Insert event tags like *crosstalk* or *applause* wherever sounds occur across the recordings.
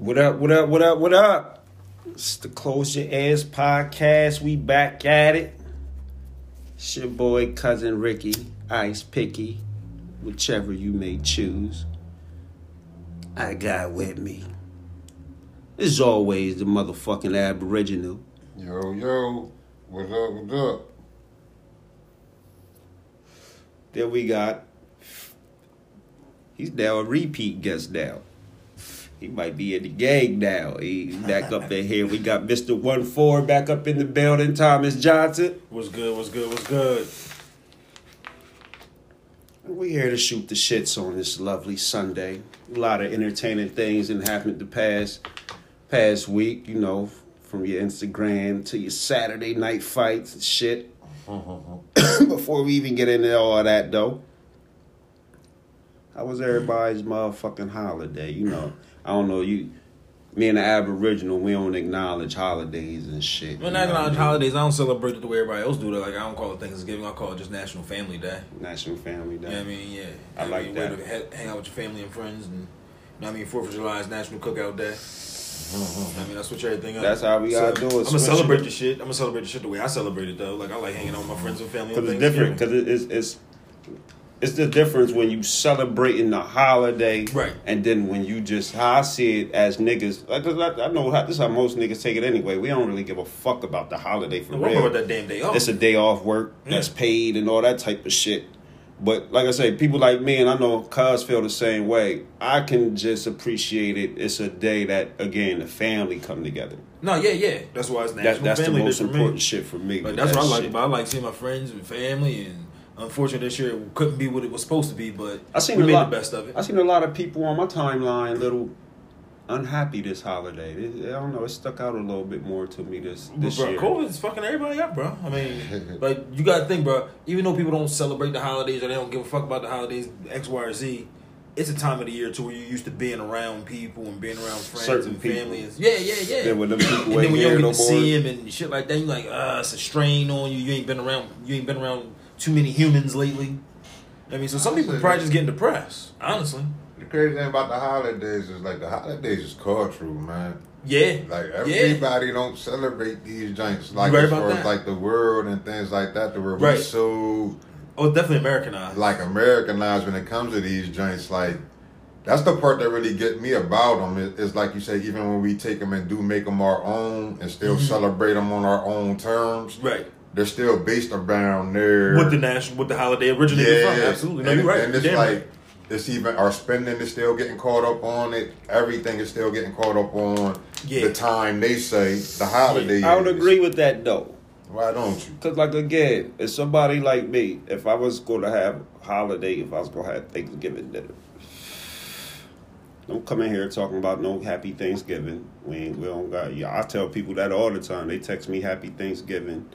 What up, what up, what up, what up? It's the Close Your Ears podcast. We back at it. It's your boy, cousin Ricky, Ice Picky, whichever you may choose. I got with me, as always, the motherfucking Aboriginal. Yo, yo, what up, what up? Then we got, he's now a repeat guest now. He might be in the gang now. He's back up in here. We got Mr. One Four back up in the building. Thomas Johnson. What's good? What's good? What's good? We here to shoot the shits on this lovely Sunday. A lot of entertaining things that happened the past past week. You know, from your Instagram to your Saturday night fights and shit. *coughs* Before we even get into all that, though, how was everybody's motherfucking holiday? You know, I don't know you. Me and the Aboriginal, we don't acknowledge holidays and shit. When you I know what acknowledge I mean? holidays, I don't celebrate it the way everybody else do. It. Like I don't call it Thanksgiving. I call it just National Family Day. National Family Day. You know what I mean? Yeah. I You like mean? that. Way to hang out with your family and friends, and you know what I mean. Fourth of July is National Cookout Day. Mm-hmm. I mean, I switch everything up. That's how we gotta do it. I'm gonna celebrate the shit. I'm gonna celebrate the shit the way I celebrate it though. Like I like hanging out with my friends and family. Because it's different. Because it, it's it's it's the difference when you celebrating the holiday, Right. And then when you just how I see it as niggas. Like I, I know how this is how most niggas take it anyway. We don't really give a fuck about the holiday for No, real. about that damn day off? It's a day off work mm. that's paid and all that type of shit. But like I say, people like me and I know cuz feel the same way. I can just appreciate it. It's a day that again the family come together. no, yeah, yeah. That's why it's National That, that's the most for me. important shit for me. Like with that's that what I like shit. about. I like seeing my friends and family, and unfortunately this year it couldn't be what it was supposed to be. But I seen we a made lot, the best of it. I seen a lot of people on my timeline little unhappy this holiday. It- I don't know. It stuck out a little bit more to me this this bro, year. COVID's fucking everybody up, bro. I mean, *laughs* like you gotta think, bro. Even though people don't celebrate the holidays or they don't give a fuck about the holidays, X, Y, or Z, it's a time of the year to where you're used to being around people and being around friends Certain and people. family. And, yeah, yeah, yeah. Then when them people and then when you don't get no to more, see him and shit like that, you like, uh, it's a strain on you. You ain't been around. You ain't been around too many humans lately. I mean, so some people probably just getting depressed. Honestly, The crazy thing about the holidays is like the holidays is cultural, man. yeah, Like yeah. everybody don't celebrate these joints like right as far as like the world and things like that. The world Right. so Oh, definitely Americanized. like Americanized when it comes to these joints. Like that's the part that really get me about them. Is, is like you say, even when we take them and do make them our own and still Mhm. celebrate them on our own terms, right. They're still based around their With the national, with the holiday originated from. Absolutely. No, and, you're right. And it's damn like right. it's even our spending is still getting caught up on it. Everything is still getting caught up on Yeah. the time they say the holiday. I would is. agree with that though. Why don't you? Cause like again, if somebody like me, if I was going to have holiday, if I was going to have Thanksgiving dinner, don't come in here talking about no happy Thanksgiving. We ain't, we don't got. Yeah, I tell people that all the time. They text me happy Thanksgiving,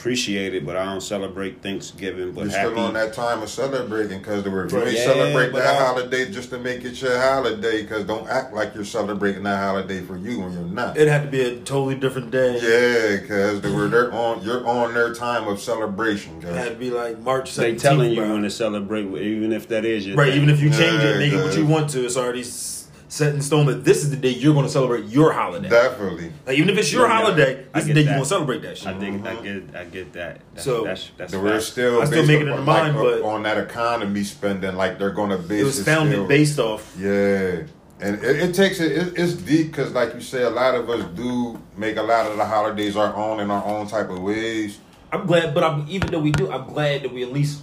appreciate it, but I don't celebrate Thanksgiving. But You're happy. still on that time of celebrating because the word you Right. Yeah, celebrate that I- holiday just to make it your holiday. Because don't act like you're celebrating that holiday for you when you're not. It had to be a totally different day. yeah, because the word they're on, you're on their time of celebration. It 'cause had to be like March 17th. They telling you bro. when to celebrate, even if that is your Right, thing. even if you change it, Yeah, make it what you want to, it's already s- set in stone that this is the day you're going to celebrate your holiday. definitely. like, even if it's your Yeah, holiday, I this is the day you're going to celebrate that shit. I think I mm-hmm. get I get that. That's, So, that's that's The word facts. still I still based make it in on, the mind, like, but- on that economy spending, like they're going to base it was founded still- based off. Yeah, and it, it takes it. it it's deep because, like you say, a lot of us do make a lot of the holidays our own in our own type of ways. I'm glad, but I'm, even though we do, I'm glad that we at least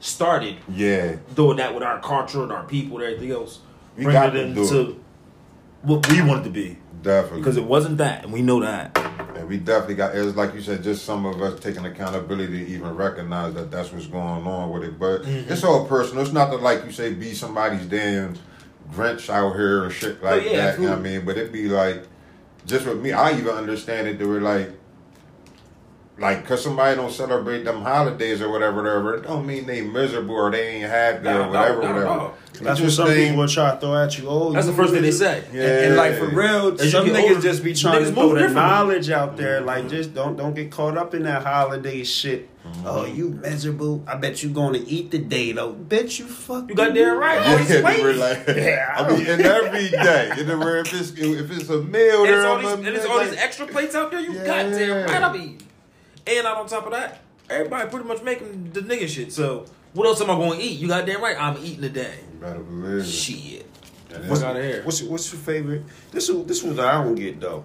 started Yeah, doing that with our culture and our people and everything else. We Bring got it into what we want it to be. definitely. Because it wasn't that, and we know that. And we definitely got. It's like you said, just some of us taking accountability to even recognize that that's what's going on with it. But Mhm. it's all personal. It's not that like you say, be somebody's damn Grinch out here or shit like yeah, that. You know what I mean? But it be like, just with me, I even understand it. They were like, like, cause somebody don't celebrate them holidays or whatever, whatever. It don't mean they miserable or they ain't happy Nah, or whatever, nah, whatever. nah. It That's what just some ain't- people will try to throw at you. Oh, That's you the first thing they miserable. say. And, and like for real, As some niggas older, just be trying to throw the knowledge out there. Mm-hmm. Like just don't don't get caught up in that holiday shit. Mm-hmm. Oh, you miserable. I bet you gonna eat today though. Bet you fuck. You got damn right. Yeah, All these *laughs* they like, Yeah, I I mean, and every day, you know, where if it's if it's a meal, And it's there, all I'm these, a- and it's all these extra plates out there. You Yeah. goddamn right I be. And out on top of that, everybody pretty much making the nigga shit. So what else am I going to eat? You goddamn right. I'm eating today. You better believe it. Shit. Fuck out of here. What's what's your favorite? This is this was I don't get though.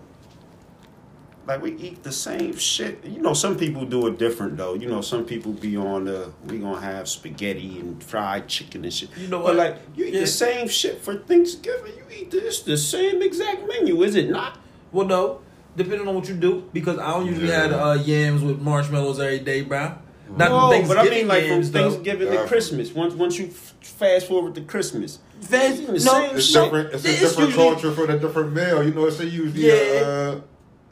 Like we eat the same shit. You know, some people do it different though. You know, some people be on the we gonna have spaghetti and fried chicken and shit. You know But what? like you eat Yeah. the same shit for Thanksgiving. You eat this the same exact menu, is it not? Well, no. Depending on what you do, because I don't usually Yeah. have uh, yams with marshmallows every day, bro. Not No, but I mean like from yams, though. Thanksgiving to Christmas. Once once you f- fast forward to Christmas, Fast- eating the no, same It's shit. different. It's a different usually- culture for the different meal. You know, it's a usually Yeah. uh,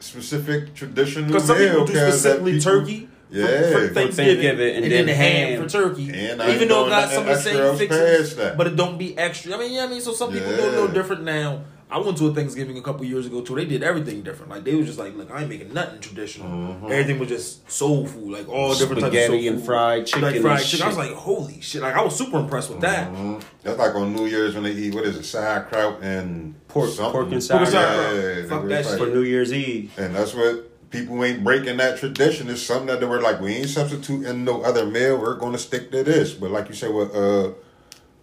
specific traditional meal. Because some people do specifically people- turkey for- Yeah. for, For Thanksgiving, Thanksgiving, and, and then then the ham, ham. for turkey. And Even though it ain't got some of the same extra fixings, but it don't be extra. I mean, yeah, I mean, so some people do it a little different now. I went to a Thanksgiving a couple years ago too. They did everything different. Like they was just like, look, I ain't making nothing traditional. Mhm. Everything was just soul food, like all different types of soul and food. fried chicken like and fried chicken. I was like, holy shit! Like I was super impressed with that. Mhm. That's like on New Year's when they eat what is it, sauerkraut and Pork- something. pork and Pork sauerkraut. and sauerkraut. Yeah, Fuck that shit. for New Year's Eve. And that's what people ain't breaking that tradition. It's something that they were like, we ain't substituting no other meal. We're going to stick to this. But like you said, with uh,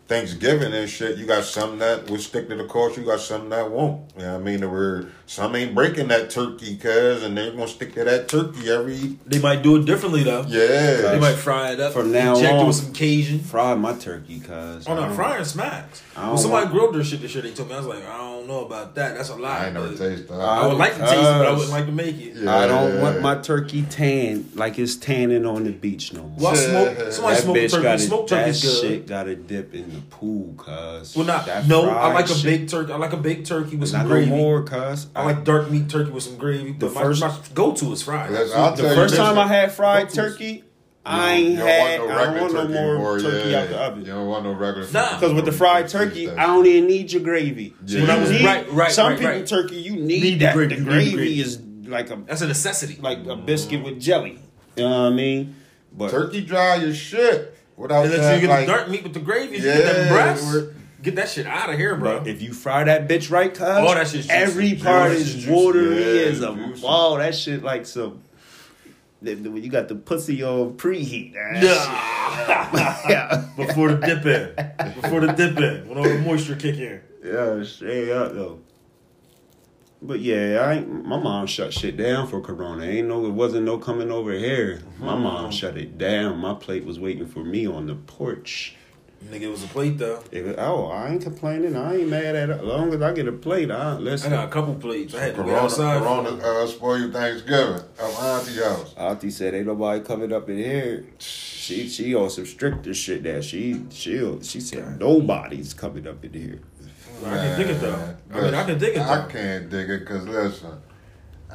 Thanksgiving and shit, you got some that will stick to the culture. You got some that won't. You know what I mean? There were some ain't breaking that turkey, cuz, and they're gonna stick to that turkey every. They might do it differently though. Yeah. They might fry it up From now inject it on. with some Cajun. Fry my turkey, cuz. Oh no, frying smacks. When somebody want- grilled their shit, the shit they told me, I was like, I don't know about that. That's a lot. I ain't never tasted that. I would like to taste it, but I wouldn't like to make it. Yeah. I don't want my turkey tan like it's tanning on the beach no more. Well, I smoke. Somebody that smoke turkey. got Smoke that turkey's good. shit got to dip in the pool, cuz. Well, not That no. I like a shit. big turkey. I like a big turkey with some Not gravy. no more, cuz. I like dark meat turkey with some gravy. The my, first- my go-to is fried. That's- I'll the tell first this, time I had fried Go-tos. turkey, I You ain't don't had. no I don't want no turkey more anymore, turkey yeah. out the oven. You don't want no regular Nah. Because with the fried turkey, I don't even need your gravy. So Yeah. you When I was- need- right, right, Some right, people right. turkey, you need, Need that. The you the gravy gravy. is like a That's a necessity. like a biscuit with jelly. You know what I mean? But Turkey dry your shit. Without and then that, you get like, the dark meat with the gravy. You get that breast. Get that shit out of here, bro. But if you fry that bitch right, cuz Oh, that shit's juicy. every part Juicy, is juicy. watery Yeah, as a juicy. oh that shit like some. the- the- When you got the pussy on preheat, Nah. *laughs* yeah, Before the dip in. Before the dip in. When all the moisture kick in. yeah, straight up though. But yeah, I my mom shut shit down for Corona. Ain't no, it wasn't no coming over here. My mom shut it down. My plate was waiting for me on the porch. Nigga, it was a plate though. If it- oh, I ain't complaining. I ain't mad at it. As long as I get a plate, I I got a couple plates. I had to wait Corona, outside. Corona uh, spoil you Thanksgiving at my auntie house. Auntie said ain't nobody coming up in here. She she on some stricter shit that she she she said nobody's coming up in here. I can dig it though. I mean, I can dig it I can't dig it because listen,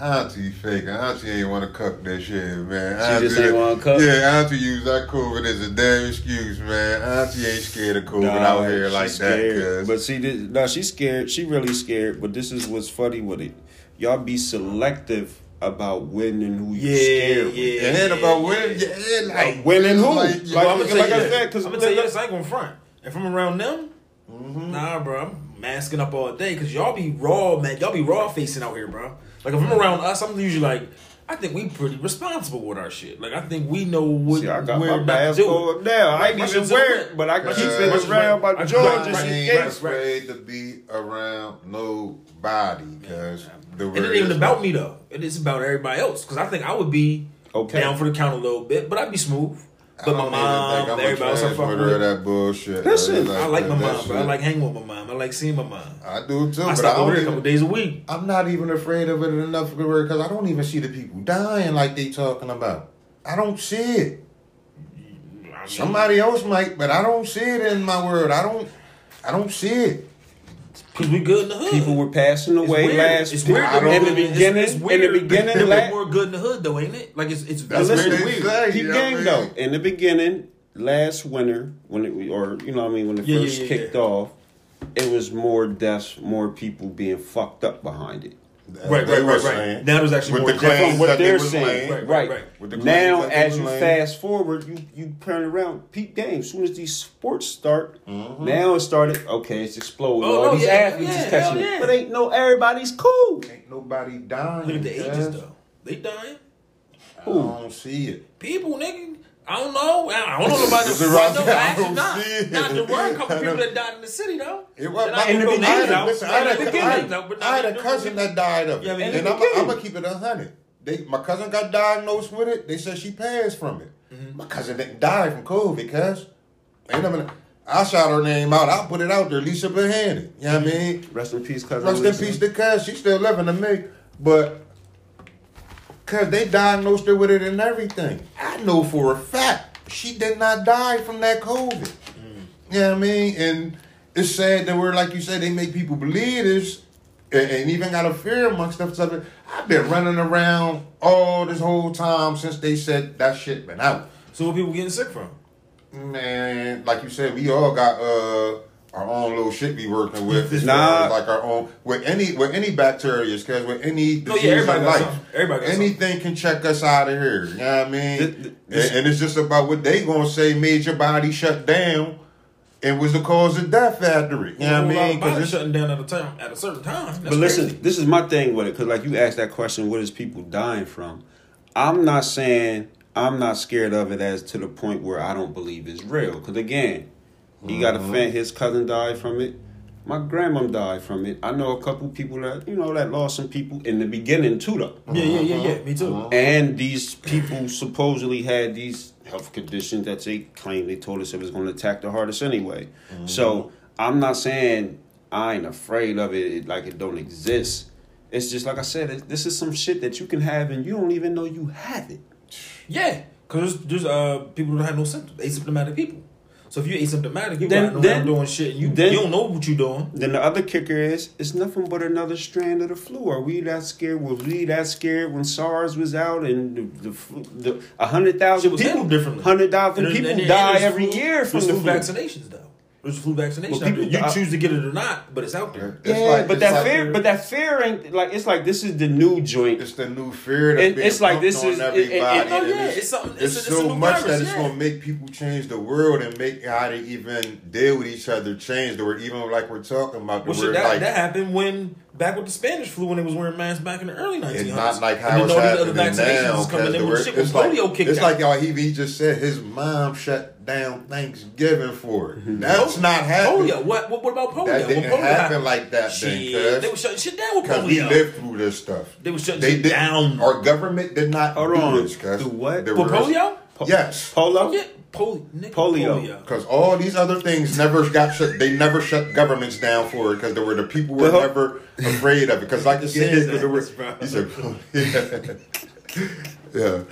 Auntie faking. Auntie ain't want to cook that shit, man. She Auntie, just ain't wanna cook? Yeah, Auntie use that COVID as a damn excuse, man. Auntie ain't scared of COVID out here she like scared. that. Cause But see, this, no, she's scared. She really scared. But this is what's funny with it. Y'all be selective about when and who you Yeah, scared with. yeah. and then about when, yeah, like When and who? Like, Like, Well, I'm gonna tell I you said, this. 'cause I'm gonna tell you this. I ain't gonna front. If I'm around them, Mm-hmm. nah, bro, I'm masking up all day because y'all be raw, man. Y'all be raw facing out here, bro. Like if I'm around us, I'm usually like, I think we pretty responsible with our shit. Like I think we know what See, I got we're my about mask to do. going down. I ain't My even wear it, but I My keep it around by I- Georgia I- just I in ain't afraid to be around nobody because the It ain't even about me though. It is about everybody else. Because I think I would be Okay. down for the count a little bit, but I'd be smooth. But my mom, everybody else I fuck with. that bullshit. Listen, man. I like my mom, bro. I like hanging with my mom. I like seeing my mom. I do too, I but stop I over there a couple days a week. I'm not even afraid of it enough because I don't even see the people dying like they talking about. I don't see it. I mean, Somebody else might, but I don't see it in my world. I don't. I don't see it. Cause we good in the hood. People were passing It's away weird. last It's weird. I don't- in the beginning. It's in weird. the beginning, that la- we're more good in the hood though, ain't it? Like it's it's That's it's what very weird. say. Keep you know game what though. In the beginning, last winter, when it or you know what I mean when it Yeah, yeah, first yeah, kicked yeah. off, it was more deaths, more people being fucked up behind it. Right, They right, were right, right. saying. Now there's actually With more the claims From what that they they're was saying, right, Right, right. With the Now, that as you laying. fast forward, you you turn around, peak game. As soon as these sports start, Mm-hmm. now it started. Okay, it's exploding. Oh, All no, these yeah, athletes yeah, is catching hell it, yeah. but ain't no everybody's cool. Ain't nobody dying. Look at the ages though. They dying. I don't see it. People, nigga. I don't know. I don't know about This the is I right know there. I actually don't not. Not there were a couple I people that died in the city though. It was And my, I ain't in the no beginning, names though. out. Listen, I I had, no a, names I, out, but I had a cousin that died of it, Yeah, and in the I'm, I'm gonna keep it a hundred. They, my cousin got diagnosed with it. They said she passed from it. Mm-hmm. My cousin didn't die from COVID, cuz. Ain't never. I shout her name out. I'll put it out there. Lisa Behandy. You know what I mean? Rest in peace, cousin. Rest in Lisa. peace to cuz. She's still living to me. But cuz they diagnosed her with it and everything. I know for a fact she did not die from that COVID. You know what I mean? And it's sad that we're like you said, they make people believe this and, and even got a fear amongst them stuff. I've been running around all this whole time since they said that shit been out. So what people getting sick from? Man, like you said, we all got uh our own little shit we working with. as Nah. like our own with any with any bacteria, is cause with any No, yeah, disease everybody in life, something. Everybody got anything can check us out of here. You know what I mean? Th- th- this- and, and it's just about what they gonna say made your body shut down and was the cause of death after it. You know what I mean? Because Cause it's it's, shutting down at a time at a certain time. That's But listen, this is my thing with it because, like you asked that question, what is people dying from? I'm not saying I'm not scared of it as to the point where I don't believe it's real. Because again, he got a Mm-hmm. fan. His cousin died from it. My grandma died from it. I know a couple people that you know that lost some people in the beginning too, though. yeah, yeah, yeah, yeah. Me too. And these people supposedly had these health conditions that they claimed they told us it was going to attack the hardest anyway. So I'm not saying I ain't afraid of it like it don't exist. It's just like I said, it, this is some shit that you can have and you don't even know you have it. Yeah, because there's, there's uh people that have no symptoms, asymptomatic people. So if you're asymptomatic, you Then- then- doing shit, and you then- you don't know what you're doing. Then the other kicker is it's nothing but another strand of the flu. Are we that scared? Was we that scared when SARS was out and the, the, flu- the a hundred thousand people, differently. hundred thousand And people and die and there's every flu- year from the flu flu. vaccinations though. There's flu vaccination. Well, people you die- choose to get it or not, but it's out there. It's yeah, like- but that like- fear, but that fear ain't like it's like this is the new joint. it's the new fear that's It- it's like this is- it- it- it- everybody. Oh yeah, it's- it's something. It's, it's, a, so much virus, that it's gonna make people change the world and make how they even deal with each other change. The word even like we're talking about the Well, shit, word that, like that happened when back with the Spanish flu when they was wearing masks back in the early 1900s. it's not like how then it's all these happening other vaccinations now. is coming 'cause in the when shit when it's like polio kicked it's out. like y'all he, he just said his mom shut down Thanksgiving for it. Mm-hmm. That's not happening. polio. What, what what about polio? That didn't when polio happen happened? like that Shit, then, they were shutting shit down with Because we lived through this stuff. They were shutting They shit down. Our government did not Hold do on. this, cuz. Do what? For was- polio? Yes. Polo. Yeah, pol- Polio. polio. Because all these other things never got shut. They never shut governments down for it because there were the people were never afraid of it. Because like you said, Yes, there were, yes, bro. he said, yeah, *laughs* yeah.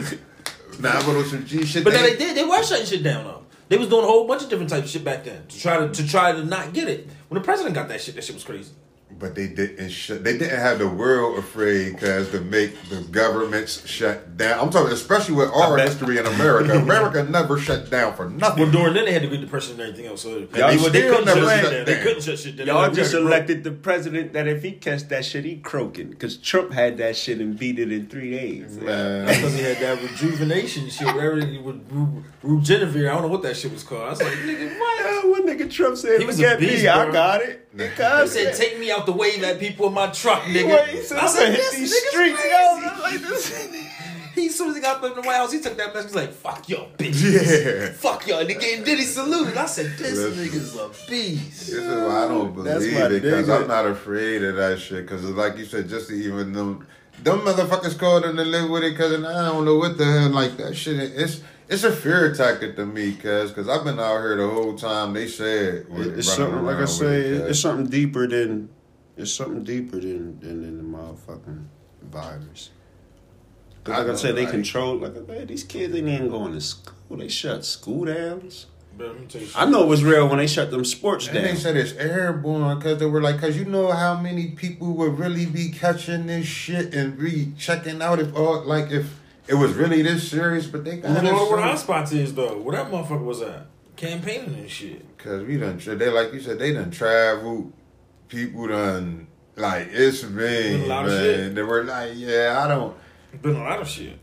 Nah, but it some G shit. But no, they did. They were shutting shit down though. They was doing a whole bunch of different types of shit back then to try to to try to not get it. When the president got that shit, that shit was crazy. But they didn't shut. They didn't have the world afraid because to make the governments shut down. I'm talking especially with our history in America. America never shut down for nothing. Well, during then they had to beat the Great Depression and everything else. So Y'all they, still they couldn't never shut shut down. They down. couldn't shut shit down. Y'all They just broke. elected the president that if he catch that shit, he croaking. Because Trump had that shit and beat it in three days. Man. That's because he had that rejuvenation shit, whatever it was, Ru- Rugenivir. I don't know what that shit was called. I was like, nigga, what? Yeah, what nigga Trump said, He was a beast, me, I got it. He *laughs* said, "Take me out the way that people in my truck, nigga." Wait, he said, I said, hit "This these nigga's streets, crazy." yo. Like, this- *laughs* He as soon as he got up in the White House, he took that message. He's like, "Fuck y'all, bitch. Yeah. Fuck y'all." nigga, and then he saluted. I said, "This Listen. nigga's a beast." This is why I don't believe my it because nigga. I'm not afraid of that shit. Because like you said, just to even them, them motherfuckers called and to live with it. Because I don't know what the hell like that shit. It's it's a fear tactic to me, cuz because I've been out here the whole time. They said it's something like I say. it, It's something deeper than it's something deeper than than, than the motherfucking virus. 'Cause I like I, know, said, they right? control. Like man, these kids ain't even going to school. They shut school downs. Bro, let me tell you I know it was real when they shut them sports And they down. said it's airborne because they were like, because you know how many people would really be catching this shit and be checking out if, all like, if it was really this serious, but they got. You know where it. hotspots is though? Where that motherfucker was at? Campaigning and shit. Because we done, they like you said, they done traveled. People done, like, it's Been me, a lot man. of shit. They were like, yeah, I don't, Been a lot of shit.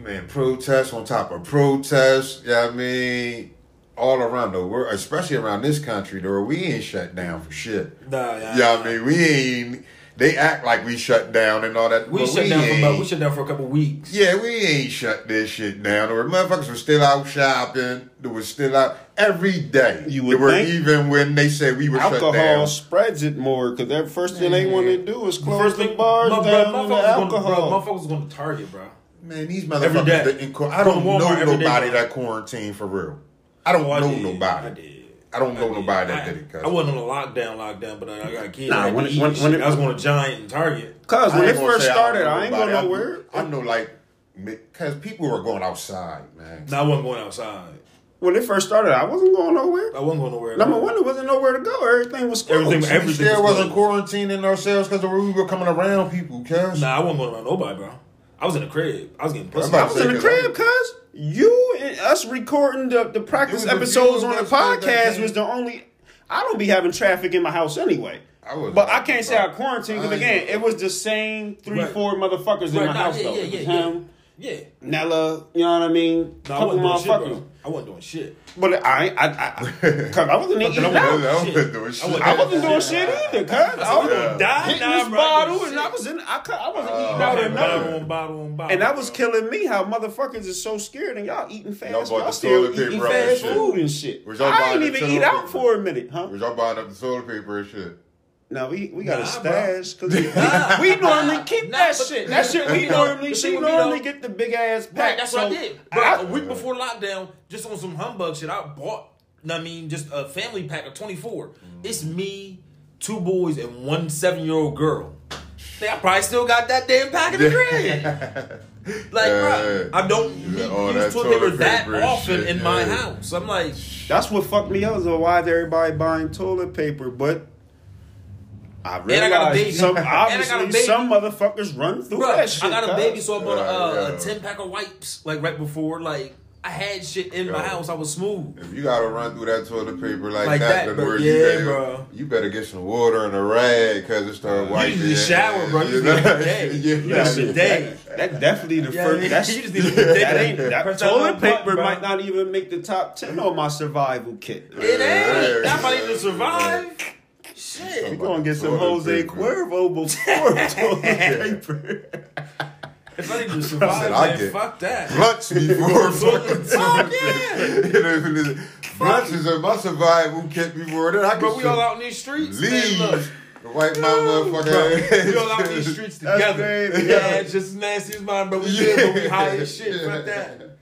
man, protests on top of protests. Yeah, I mean, all around the world, especially around this country, though, we ain't shut down for shit. Nah, yeah. Yeah, I mean, we ain't. They act like we shut down and all that. we but shut down for about, we shut down for a couple weeks. Yeah, we ain't shut this shit down. Or motherfuckers were still out shopping. They were still out every day. You They would were think. even when they said we were shut down. Alcohol spreads it more because that first thing they want to do is close First the bars my, down bro, on the motherfuckers going, bro, alcohol. motherfuckers going to Target, bro. Man, these motherfuckers. day. that in I don't know Walmart every day, nobody bro. that quarantined for real. I don't Oh, I know did. nobody. I don't know I did. nobody that I, did it. cuz. I wasn't on a lockdown, lockdown, but I got kids. Nah, I when it- when- when it- I was going to Giant and Target. Cause when it first say I started, I ain't going go I nowhere. I know, like, because people were going outside, man. No, I wasn't going outside. When it first started, I wasn't going nowhere. I wasn't going nowhere. Number one, there wasn't nowhere to go. Everything was closed. Everything- everything was wasn't quarantining ourselves because we were coming around people, cuz. Nah, I wasn't going around nobody, bro. I was in the crib. I was getting pussy. I'm I was in the crib, cuz you and us recording the, the practice It was a episodes on the of us that podcast was the only. I don't be having traffic in my house anyway. I was But I can't say I quarantined because again, it was the same three, Right. four motherfuckers in my nah, house yeah, though. yeah, It was yeah, yeah. him, Yeah. Nella, you know what I mean? No, I Couple wasn't doing shit, motherfuckers. bro. I wasn't doing shit. But I, I, I, *laughs* cause I wasn't eating it, I'm out. gonna- I shit. wasn't doing shit. wasn't- I wasn't doing shit either, cuz I was Yeah. Die hitting now, this bro. bottle, Shit. and I was in. I, cou- I wasn't Uh, eating I out or nothing. bottle on bottle on bottle. And that was killing me how motherfuckers is so scared and y'all eating fast. Y'all Y'all, bought the still toilet paper eating up and shit. food and shit. Was y'all I didn't even eat out for a minute, huh? Was y'all buying up the toilet paper and shit? No, we, we got Nah, a stash because *laughs* we, Nah. we normally keep Nah, that shit. That shit we *laughs* normally she thing normally get the big ass pack. Right, that's so what I did. Bro, I- a week before lockdown, just on some humbug shit, I bought. I mean, just a family pack of twenty four. Mm-hmm. It's me, two boys, and one seven year old girl. Think I probably still got that damn pack in the *laughs* crib. Like, bro, I don't need, all use that toilet paper that often shit, in my house. I'm like, That's what fucked me up. Is why is everybody buying toilet paper? But I I got a baby. some *laughs* And I got a obviously baby. some motherfuckers run through bro, that shit. I got a cuz. baby, so I bought a, uh, Yeah, yeah. a ten pack of wipes like right before. Like, I had shit in my house. I was smooth. If you gotta run through that toilet paper like, Like that, that, then bro. Yeah, you better, bro. You better get some water and a rag because it started You wiping. need to shower, bro. You just need a *laughs* day. Yeah. You got a day. That definitely the Yeah, first. yeah, That's, you just need to dig that ain't that Press that toilet button, paper bro. might not even make the top ten on my survival kit. It ain't. Yeah. That's why I survive. Shit. We gonna get some Jose paper. Cuervo before *laughs* toilet paper. If I need to I survive, said, I man, get fuck that. Blunts *laughs* before fucking Fuck yeah. Blunts is in my survival kit before then. I can Bro, we all out in these streets. Man, look. leave. Wipe my motherfucking Bro, we all out in these streets together. Yeah, it's just as nasty as mine, but We live, but we high as shit. Fuck that.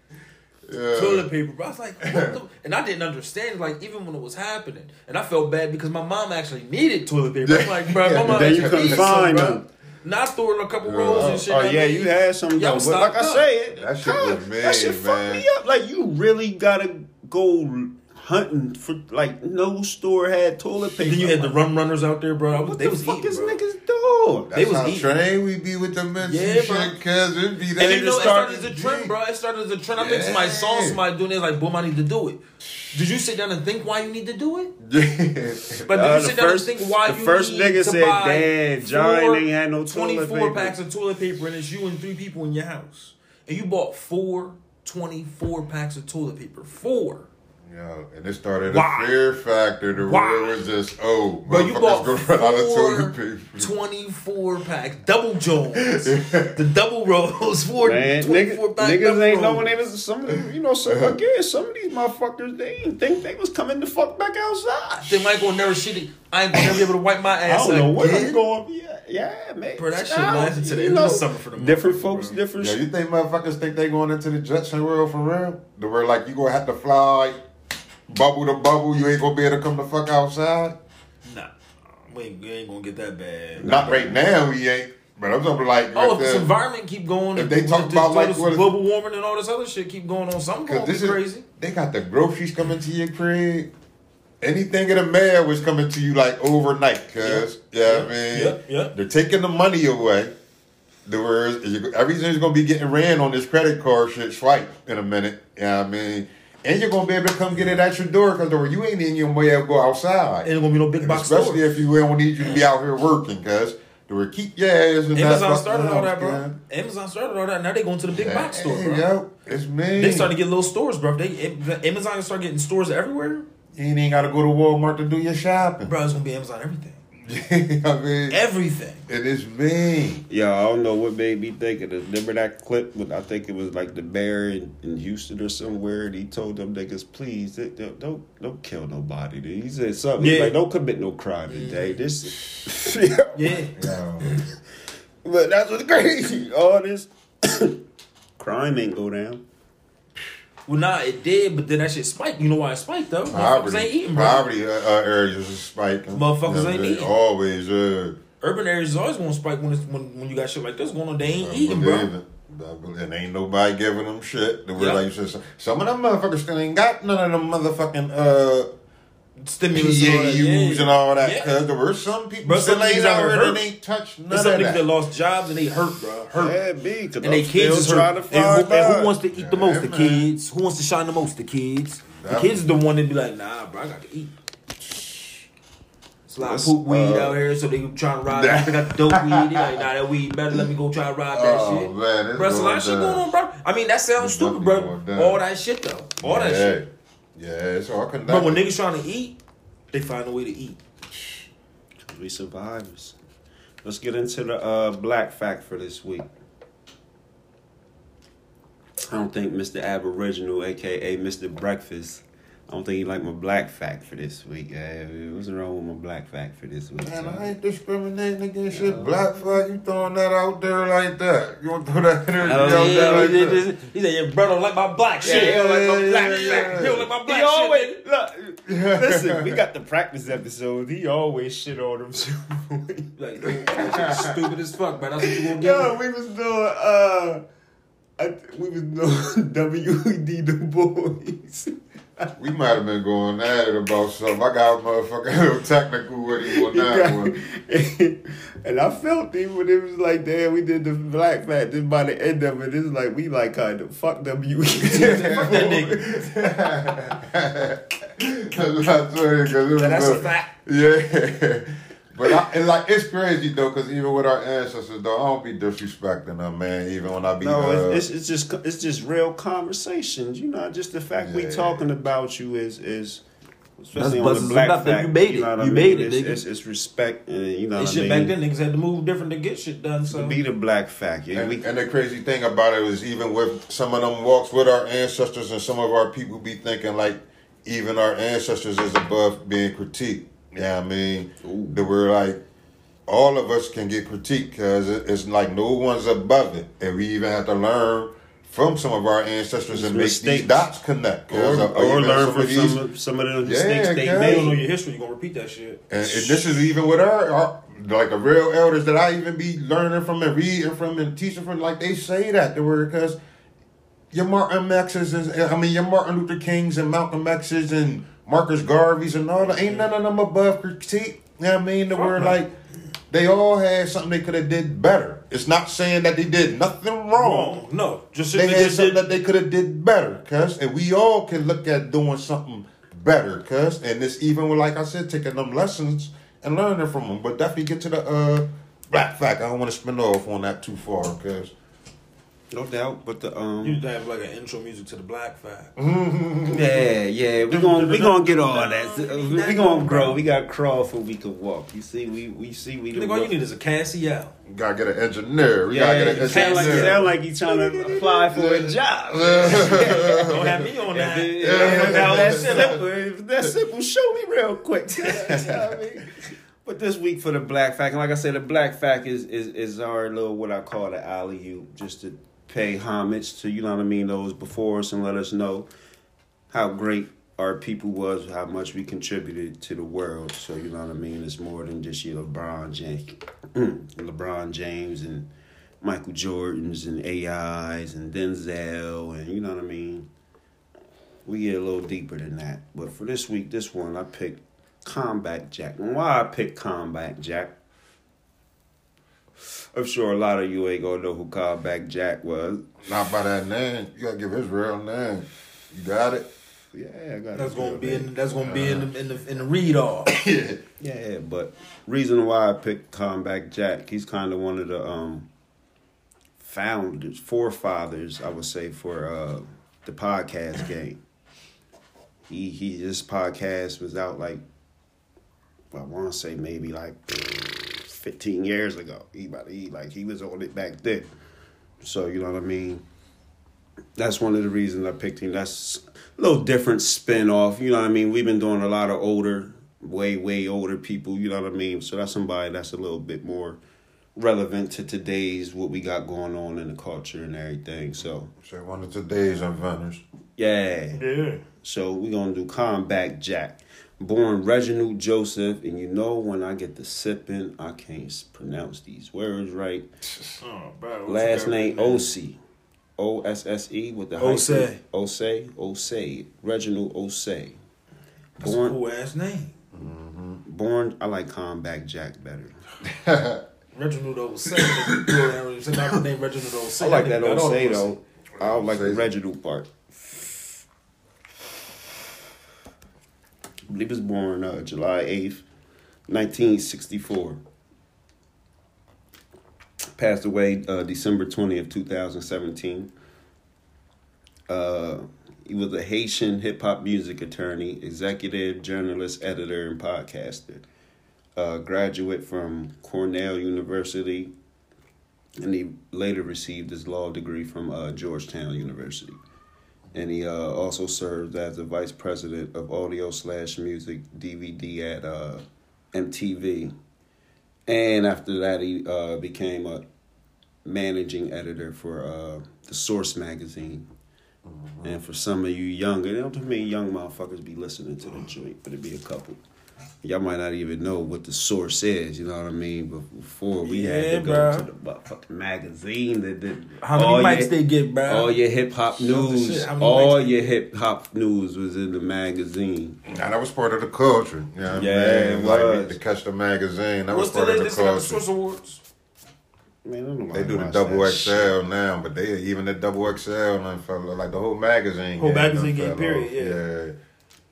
Yeah. Toilet paper, bro. I was like, what the? *laughs* And I didn't understand, like, even when it was happening. And I felt bad because my mom actually needed toilet paper. I'm like, bro, my mom Then you actually couldn't needs some, find bro. them. Not throwing a couple Yeah. rolls and oh, shit. Oh yeah, mean, you had some Y'all. But like I stocked up. say, it That shit God, was that shit mean, fucked me up. Like you really gotta go hunting for like no store had toilet paper. Then you had the rum runners out there, bro. Was, What they the was fuck eating, is bro. niggas doing? That's They was how eating. trained we be with the mints Yeah, and bro. cuz it'd be that. And it you know, it started as a trend, bro. It started as a trend. I think somebody saw Yeah. somebody doing it. Like, boom, I need to do it. Did you sit down and think why you need to do it? *laughs* Yeah. But Uh, did you sit down first- and think why the you first need nigga to said, buy "Damn, John four- ain't had no toilet 24 paper." packs of toilet paper and it's you and three people in your house. And you bought four 24 packs of toilet paper. Four. Yo, and it started Why? a fear factor to Why? where it was just, oh, Bro, you bought motherfuckers gonna run out of toilet paper. 24 packs. Double Jones. *laughs* the double rolls. Four Man, 24 niggas, pack niggas ain't rolls. knowing they was some of them, you know, some uh-huh. again, some of these motherfuckers they didn't think they was coming the fuck back outside. They might go never shit it. I ain't gonna never be able to wipe my ass. I ass don't know what I'm going. Yeah, yeah, man. Bro, that shit lasted to the you end of the know, summer for them Different motherfuckers, folks, bro. different. Yo, shit. you think motherfuckers think they going into the Jetson world for real? The where like you gonna have to fly bubble to bubble, you ain't gonna be able to come the fuck outside? Nah, we ain't, we ain't gonna get that bad. Not right now, we ain't. But I'm talking like Oh, if this environment keep going, if they talk about, like, what global warming and all this other shit keep going on, something be this is crazy. They got the groceries coming to your crib. Anything in the mail was coming to you like overnight. Cause yeah, I mean, yeah, yeah. they're taking the money away. The words everything's gonna be getting ran on this credit card shit swipe in a minute. Yeah, I mean, and you're gonna be able to come get it at your door because you ain't in your way to go outside. Ain't gonna be no big box Especially store. if you don't need you to be out here working, cause they will keep your ass in Amazon started all that, bro. man. Amazon started all that. Now they going to the big box store, bro. Yo, it's me. They starting to get little stores, bro. They Amazon start getting stores everywhere. You ain't got to go to Walmart to do your shopping. Bro, it's gonna be Amazon everything. *laughs* I mean, Everything. And it is me. Yeah, I don't know what made me think of this. Remember that clip? With, I think it was like the bear in, in Houston or somewhere, and he told them niggas, please, don't don't, don't, don't kill nobody. He said something Yeah. like, don't commit no crime today. This, *laughs* *laughs* Yeah. Yo, but that's what's crazy. All this *coughs* crime ain't go down. Well, nah, it did, but then that shit spiked. You know why it spiked though? Motherfuckers poverty, ain't eating, bro. poverty uh, uh, areas is spiking. Motherfuckers ain't they eating. Always, uh, Urban areas is always gonna spike when it's when, when you got shit like this going on. They ain't I eating, believe bro. it. I And ain't nobody giving them shit. The way Yeah. like you said, some- some of them motherfuckers still ain't got none of them motherfucking uh, Stimulus and all that. And all that. Yeah. Cause there were some people Bro, some niggas out here that ain't touched none There's of some niggas that. that lost jobs and they hurt, bro. Hurt. Yeah, me, because And they kids is hurt. trying to And find who, and who wants to eat the Yeah, most? The kids. Who wants to shine the most? The kids. The kids is the one that be like, nah, bro, I got to eat. It's a lot of poop weed uh, out here, so they trying to ride. I got the dope weed. They like, nah, that weed better. Let me go try to ride that Oh, shit. man, bro, it's a lot of shit going on, bro. I mean, that sounds It's stupid, bro. All that shit though. All that shit. Yeah, it's all connected. But when niggas trying to eat, they find a way to eat. We survivors. Let's get into the uh, black fact for this week. I don't think Mr. Aboriginal, aka Mr. Breakfast, I don't think he like my black fact for this week. Uh, what's wrong with my black fact for this week? Man, son? I ain't discriminating against shit. Black flag, you throwing that out there like that? You want to throw that energy there? out yeah, there like he, that? said, he said, "Your brother don't like my black shit. Yeah, he don't like my yeah, black yeah, shit. yeah. He don't like my black he always shit." look. *laughs* Listen, we got the practice episode. He always shit on him. *laughs* Like, dude, that shit stupid as fuck, man. That's what you gonna get. Yo, we was doing uh, I, we was doing *laughs* WED the boys. We might have been going at it about something. I got a motherfucking *laughs* technical with him on that one. and I felt it when it was like, damn, we did the black fat. Then by the end of it, it's like we like kind of fuck WED. Cause I tell you, *laughs* *laughs* That's a- fact. Yeah. But I, and like it's crazy though, cause even with our ancestors though, I don't be disrespecting them, man. Even when I be No, uh, it's, it's it's just it's just real conversations. You know, just the fact we talking about you is is. Especially That's- on the black nothing. fact, You made it. know what I You mean? made it, It's, nigga. it's, it's respect, and you know And what I mean. back then, niggas had to move different to get shit done. So To be the black fact, yeah. And, we, and the crazy thing about it is, even with some of them walks with our ancestors and some of our people be thinking like even our ancestors is above being critiqued. Yeah, I mean, Ooh. that we're like all of us can get critiqued because it's like no one's above it, and we even have to learn from some of our ancestors and make these dots connect. or, or even learn from these- some of, some of the Yeah, mistakes they guys. they don't know your history. you're gonna repeat that shit. And, and this is even with our, our like the real elders that I even be learning from and reading from and teaching from. Like they say that the word because your Martin X's and I mean your Martin Luther Kings and Malcolm X's and Marcus Garvey's and all that ain't none of them above critique. You know what I mean? Word no. like they all had something they could have did better. It's not saying that they did nothing wrong. Wrong. No, just They they, had something did. that they could have did better, cuz, and we all can look at doing something better, cuz, and it's even with, like I said, taking them lessons and learning from them. But definitely get to the uh, black fact. I don't want to spin off on that too far, cuz. No doubt, but the You um, used to have like an intro music to the Black Fact. *laughs* yeah, yeah, we gonna we gonna get all that. We gonna grow. We got to crawl before we can walk. You see, we we see we. Nigga, all you need is a Cassie out. Gotta get an engineer. We Yeah, gotta get an sound like, engineer. sound like you trying to apply for a job. *laughs* Don't have me on that. Yeah, That that whole simple. If That simple. Show me real quick. *laughs* You know what I mean? But this week for the black fact, and like I said, the black fact is is is our little what I call the alley oop, just to pay homage to you know what I mean those before us and let us know how great our people was, how much we contributed to the world. So you know what I mean. It's more than just your LeBron James, *clears throat* LeBron James and Michael Jordans and AIs and Denzel and you know what I mean. We get a little deeper than that. But for this week, this one I picked Combat Jack. And why I picked Combat Jack? I'm sure a lot of you ain't gonna know who Combat Jack was. Not by that name. You gotta give his real name. You got it? Yeah, I got That's gonna be name. in. That's gonna be in the in the, in the read off. *coughs* Yeah, but reason why I picked Combat Jack, he's kind of one of the um founders, forefathers, I would say, for uh the podcast game. He he, this podcast was out like I want to say maybe like fifteen years ago. He about he like he was on it back then. So you know what I mean. That's one of the reasons I picked him. That's a little different spin off. You know what I mean. We've been doing a lot of older, way way older people. You know what I mean. So that's somebody that's a little bit more relevant to today's what we got going on in the culture and everything. So Say one of today's inventors. yeah. Yeah. So we're gonna do Combat Jack. Born Reginald Joseph, and you know when I get the sipping, I can't pronounce these words right. Oh, bro. Last name man? Osse. O S S E with the Ossé. hyphen. Ossé. Ossé. Reginald Ossé. That's a Born cool ass name. Mm-hmm. born I like Combat Jack better. *laughs* Reginald Ossé. Say not the name Reginald Ossé. I like that Got all Ossé the though. I don't like the Reginald part. I believe he was born uh, July 8th, 1964. Passed away uh, December 20th, 2017. Uh, he was a Haitian hip hop music attorney, executive, journalist, editor, and podcaster. Uh, graduate from Cornell University, and he later received his law degree from uh, Georgetown University. And he uh, also served as the vice president of audio slash music DVD at uh, MTV. And after that, he uh, became a managing editor for uh, the Source magazine. And for some of you younger, you know, to me, young motherfuckers be listening to the joint, but it be a couple. Y'all might not even know what the source is, you know what I mean? But before we had Yeah, to go bruh. to the motherfucking magazine that did How many all mics your- they get, bro? all your hip hop news, shit. How many all your hip hop news was in the magazine. Nah, that was part of the culture. You know what Yeah, I it mean? Like was. to catch the magazine. That What's was part the of the latest? They got the Source culture. Awards. Man, I don't know why They do the double XL shit. now, but they even the double XL and fell like the whole magazine. Whole game magazine game, period, off. yeah.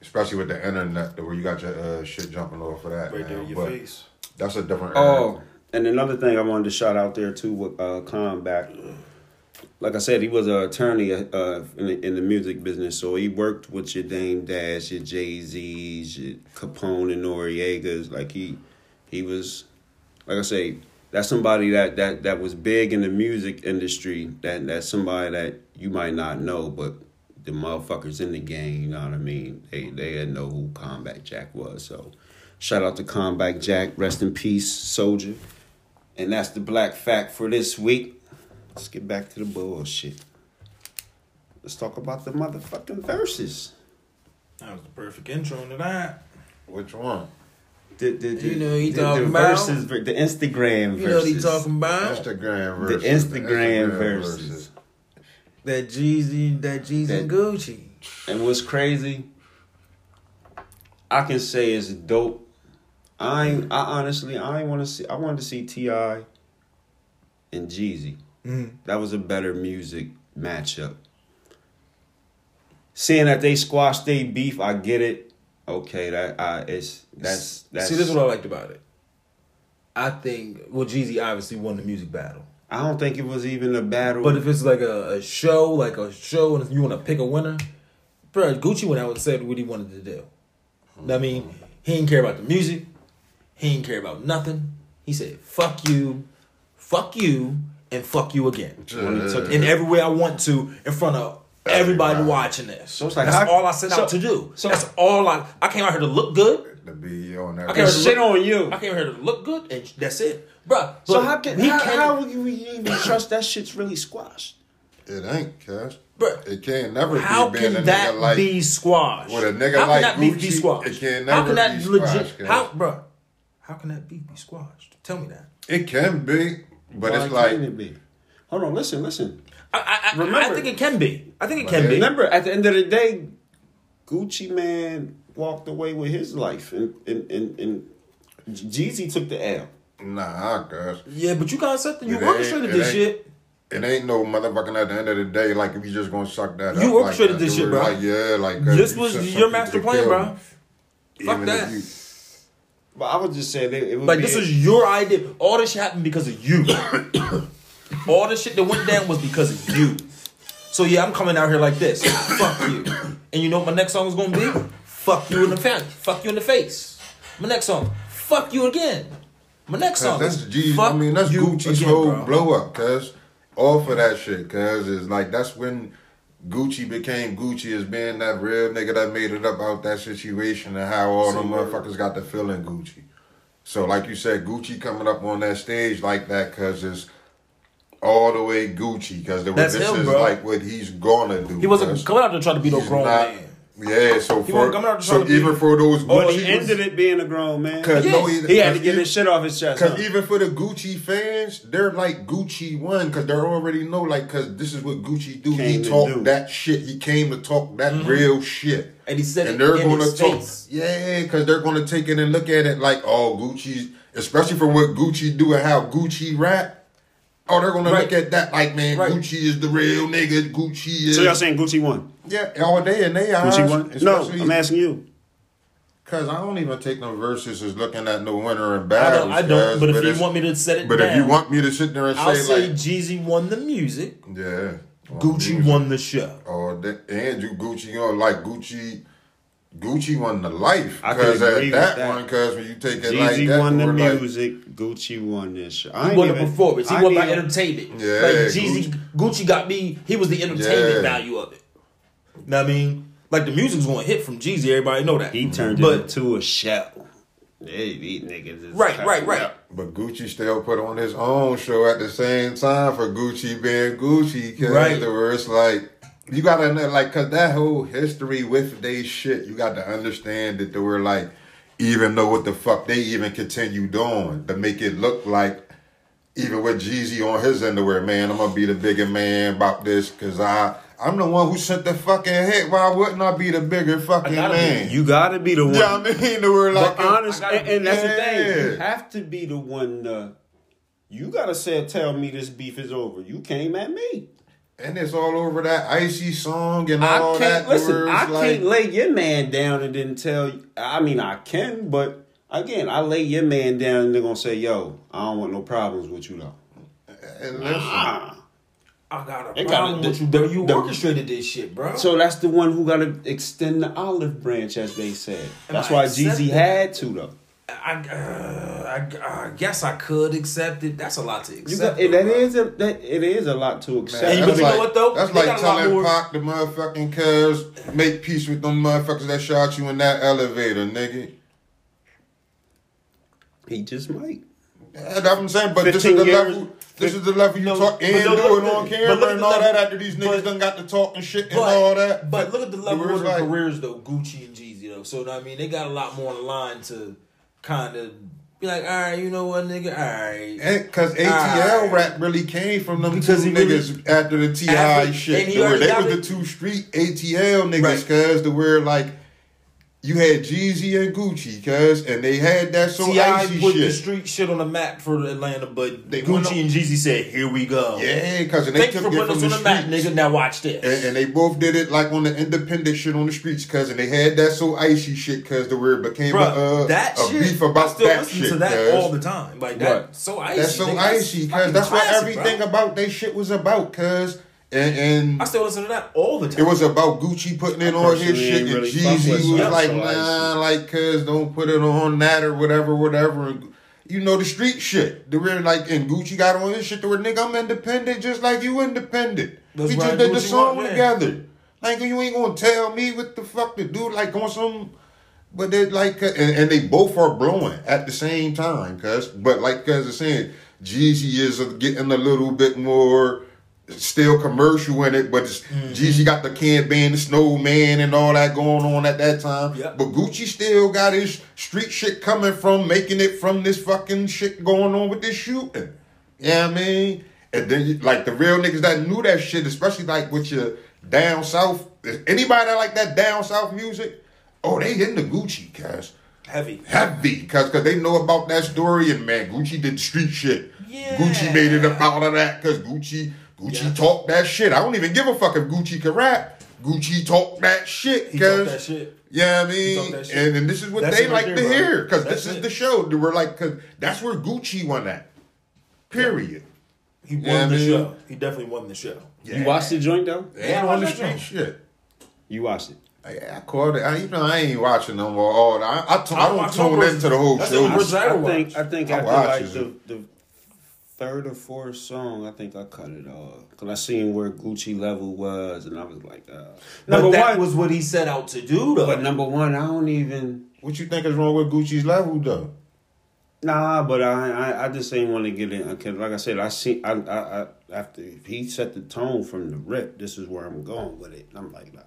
Especially with the internet, where you got your uh, shit jumping off of that. Right there in your But face. That's a different. Oh, and another thing I wanted to shout out there too with uh, Combat. Like I said, he was an attorney uh, in, the, in the music business, so he worked with your Dame Dash, your Jay Z's, your Capone and Noreagas. Like he, he was, like I say, that's somebody that that that was big in the music industry. That that's somebody that you might not know, but the motherfuckers in the game, you know what I mean? They they didn't know who Combat Jack was. So shout out to Combat Jack, rest in peace, soldier. And that's the black fact for this week. Let's get back to the bullshit. Let's talk about the motherfucking verses. That was the perfect intro to that. Which one? The, the, the, You know he the, talking the about? verses, the Instagram You know what he verses. talking about? Instagram The versus Instagram verses. That Jeezy, that Jeezy That- and Gucci. And what's crazy, I can say it's dope. I ain't, I honestly I want to see. I wanted to see T.I. and Jeezy. Mm. That was a better music matchup. Seeing that they squashed their beef, I get it. Okay, that I it's that's that's. See, this is what I liked about it. I think well, Jeezy obviously won the music battle. I don't think it was even a battle. But if it's like a, a show, like a show, and if you want to pick a winner, bro, Gucci went out and said what he wanted to do. I mean, he didn't care about the music. He didn't care about nothing. He said, "Fuck you, fuck you, and fuck you again." When In every way I want to, in front of everybody, Everybody. watching this. So it's like, that's how- all I set so- out to do. so- that's all I. I came out here to look good. To be on that. I can't and shit on you. I came here to look good, and that's it, bro. So how can he how, came- how would we even trust that shit's really squashed? It ain't, Cash. Bruh, It can't never How be being can a that nigga like. be squashed? with a nigga how like can that beef be squashed? it can how never can that be legit? squashed, how, bro? How can that beef be squashed? Tell me that. It can be, but Why it's like can't it be? Hold on, listen, listen. I, I, I, Remember- I think it can be. I think it can be. Remember, at the end of the day, Gucci Mane walked away with his life, and and and, and Jeezy took the L. nah, cuz. Yeah, but you got something. You It ain't- orchestrated this shit. It ain't no motherfucking at the end of the day, like if you just gonna suck that You up. orchestrated like, this shit, bro. Like, yeah, like uh, This you was said your master plan, bro. Fuck Even that. you- But I was just saying, it, it would Like be this is your idea. All this shit happened because of you. *coughs* All the shit that went down was because of you. So yeah, I'm coming out here like this. Fuck you. And you know what my next song is gonna be? Fuck you in the face. Fuck you in the face. My next song. Fuck you again. My next song. That's G. Fuck I mean, that's Gucci's whole blow up. Cause all for that shit. Cause it's like that's when Gucci became Gucci as being that real nigga that made it up out that situation and how all them motherfuckers got the feeling Gucci. So like you said, Gucci coming up on that stage like that cause it's all the way Gucci. Was, this him, is bro. like what he's gonna do. He wasn't coming out there trying to be no grown not- man. Yeah, so He for wasn't coming out so try to even for those But Gucci he ended it being a grown man. Cause Yeah. no, He had to get even- his shit off his chest. Cause huh? even for the Gucci fans, they're like Gucci one because they already know like because this is what Gucci do. Came he talked do. that shit. He came to talk that mm-hmm. real shit. And he said and it they're in gonna his talk. face. Yeah, because they're gonna take it and look at it like oh Gucci's, especially for what Gucci do and how Gucci rap. Oh, they're gonna Right. look at that like man, Right. Gucci is the real nigga. Gucci is. so y'all saying Gucci won? yeah, all day and they eyes. Gucci won? No, I'm asking you. Cause I don't even take no verses as looking at no winner and I battles. don't, I don't cuz, but if you want me to set it but down, if you want me to sit there and I'll say, say like, Jeezy won the music. yeah, Gucci won the show. Oh, that, and you Gucci, you know, like Gucci, Gucci won the life. I can Cause agree at with that, that. one, cause when you take it Jeezy like that, won the we're like, music. Gucci won this shit. I He ain't won the even- performance. He I won ain't by even- entertainment. Yeah, like Jeezy, Gucci got me. He was the entertainment Yeah. value of it. Know what I mean? Like the music's going to hit from Jeezy. Everybody know that. He turned but, it into a show. Hey, these niggas is Right, cutting right, right. up. But Gucci still put on his own show at the same time for Gucci being Gucci. Cause Right. where it's like you gotta know, like, cause that whole history with they shit, you got to understand that they were like, even know what the fuck they even continue doing to make it look like. Even with Jeezy on his underwear, man, I'm gonna be the bigger man about this, cause I I'm the one who sent the fucking hit. Why wouldn't I be the bigger fucking gotta be. man? You gotta be the one. yeah, I mean, were like, but honest, and, and that's the thing. You have to be the one. Uh, you gotta say, tell me this beef is over. You came at me. And it's all over that icy song and I all can't that. listen. where I like, can't lay your man down and then tell you. I mean, I can, but again, I lay your man down and they're gonna say, "Yo, I don't want no problems with you though." and listen, Ah. I got a They problem gotta- with you, bro. You the- orchestrated this shit, bro. So that's the one who gotta extend the olive branch, as they said. Am That's I why Jeezy had to though. I, uh, I, I guess I could accept it. That's a lot to accept. got, that bro. is a that it is a lot to accept. And you that's know like, what, though? That's They like got a telling Pac the motherfucking cuz make peace with them motherfuckers that shot you in that elevator, nigga. he just might. Yeah, that's what I'm saying. But this is the years- level. This is the level you No, talk and no, do it on camera and all level- that after these niggas but- done got to talk and shit and But, all that. but look at the level of their like- careers though, Gucci and Jeezy though. So I mean, they got a lot more in line to kind of be like, all right, you know what, nigga, all right. Cause ATL Alright. rap really came from them Because two he really- niggas after the T.I After- shit. The they was the two street ATL niggas, Right. cause the where like you had Jeezy and Gucci, cause and they had that so icy put the street shit on the map for Atlanta, but They Gucci and Jeezy said, "Here we go." Yeah, cause and they Thanks took for it from us the on the map, nigga. Now watch this. And, and they both did it like on the independent shit on the streets, cause and they had that so icy shit, cause the it became Bruh, a, uh, that a shit, beef about I still that listen shit. to that cuz. all the time. Like that, so icy. That's so nigga. icy, cause fucking that's what everything bro. about they shit was about, cause and, and I still listen to that all the time. It was about Gucci putting in all his shit, ain't and Jeezy was Soul like, Icy. nah, like, cuz don't put it on that or whatever, whatever. And, you know, the street shit. The real, like, and Gucci got on his shit to where, nigga, I'm independent just like you independent. That's we right, just did the song want, together. Like, you ain't gonna tell me what the fuck to do, like, on some. But they like, uh, and, and they both are blowing at the same time, cuz. But like, cuz is saying, Jeezy is getting a little bit more still commercial in it, but it's, mm-hmm. Jeezy got the can band, the snowman, and all that going on at that time. Yeah. But Gucci still got his street shit coming from making it from this fucking shit going on with this shooting. Yeah, I mean, and then like the real niggas that knew that shit, especially like with your down south, anybody that like that down south music, oh, they in the Gucci cast Heavy. heavy because cause they know about that story and man Gucci did street shit. Yeah. Gucci made it up out of that because Gucci Gucci Yeah. talked that shit. I don't even give a fuck if Gucci can rap. Gucci talked that shit. He talked 'cause- that shit. Yeah, I mean, that shit. and, and this is what That's they it right like there, to bro. hear because this is it. the show. They were like, cause that's where Gucci won at. Period. He won Yeah, the man. show. He definitely won the show. You watched the joint though? They Yeah, I on the watched street shit. You watched it. I, I caught it. I, you know, I ain't watching no more. All that. I, I, t- I I don't tune into the whole show. only person I I ever think. I think I after like the, the third or fourth song, I think I cut it off because I seen where Gucci level was, and I was like, uh, But number that one. was what he set out to do, though. but number one, I don't even. What you think is wrong with Gucci's level though? Nah, but I I, I just ain't want to get in because, like I said, I see I, I I after he set the tone from the rip. This is where I'm going with it. I'm like, nah,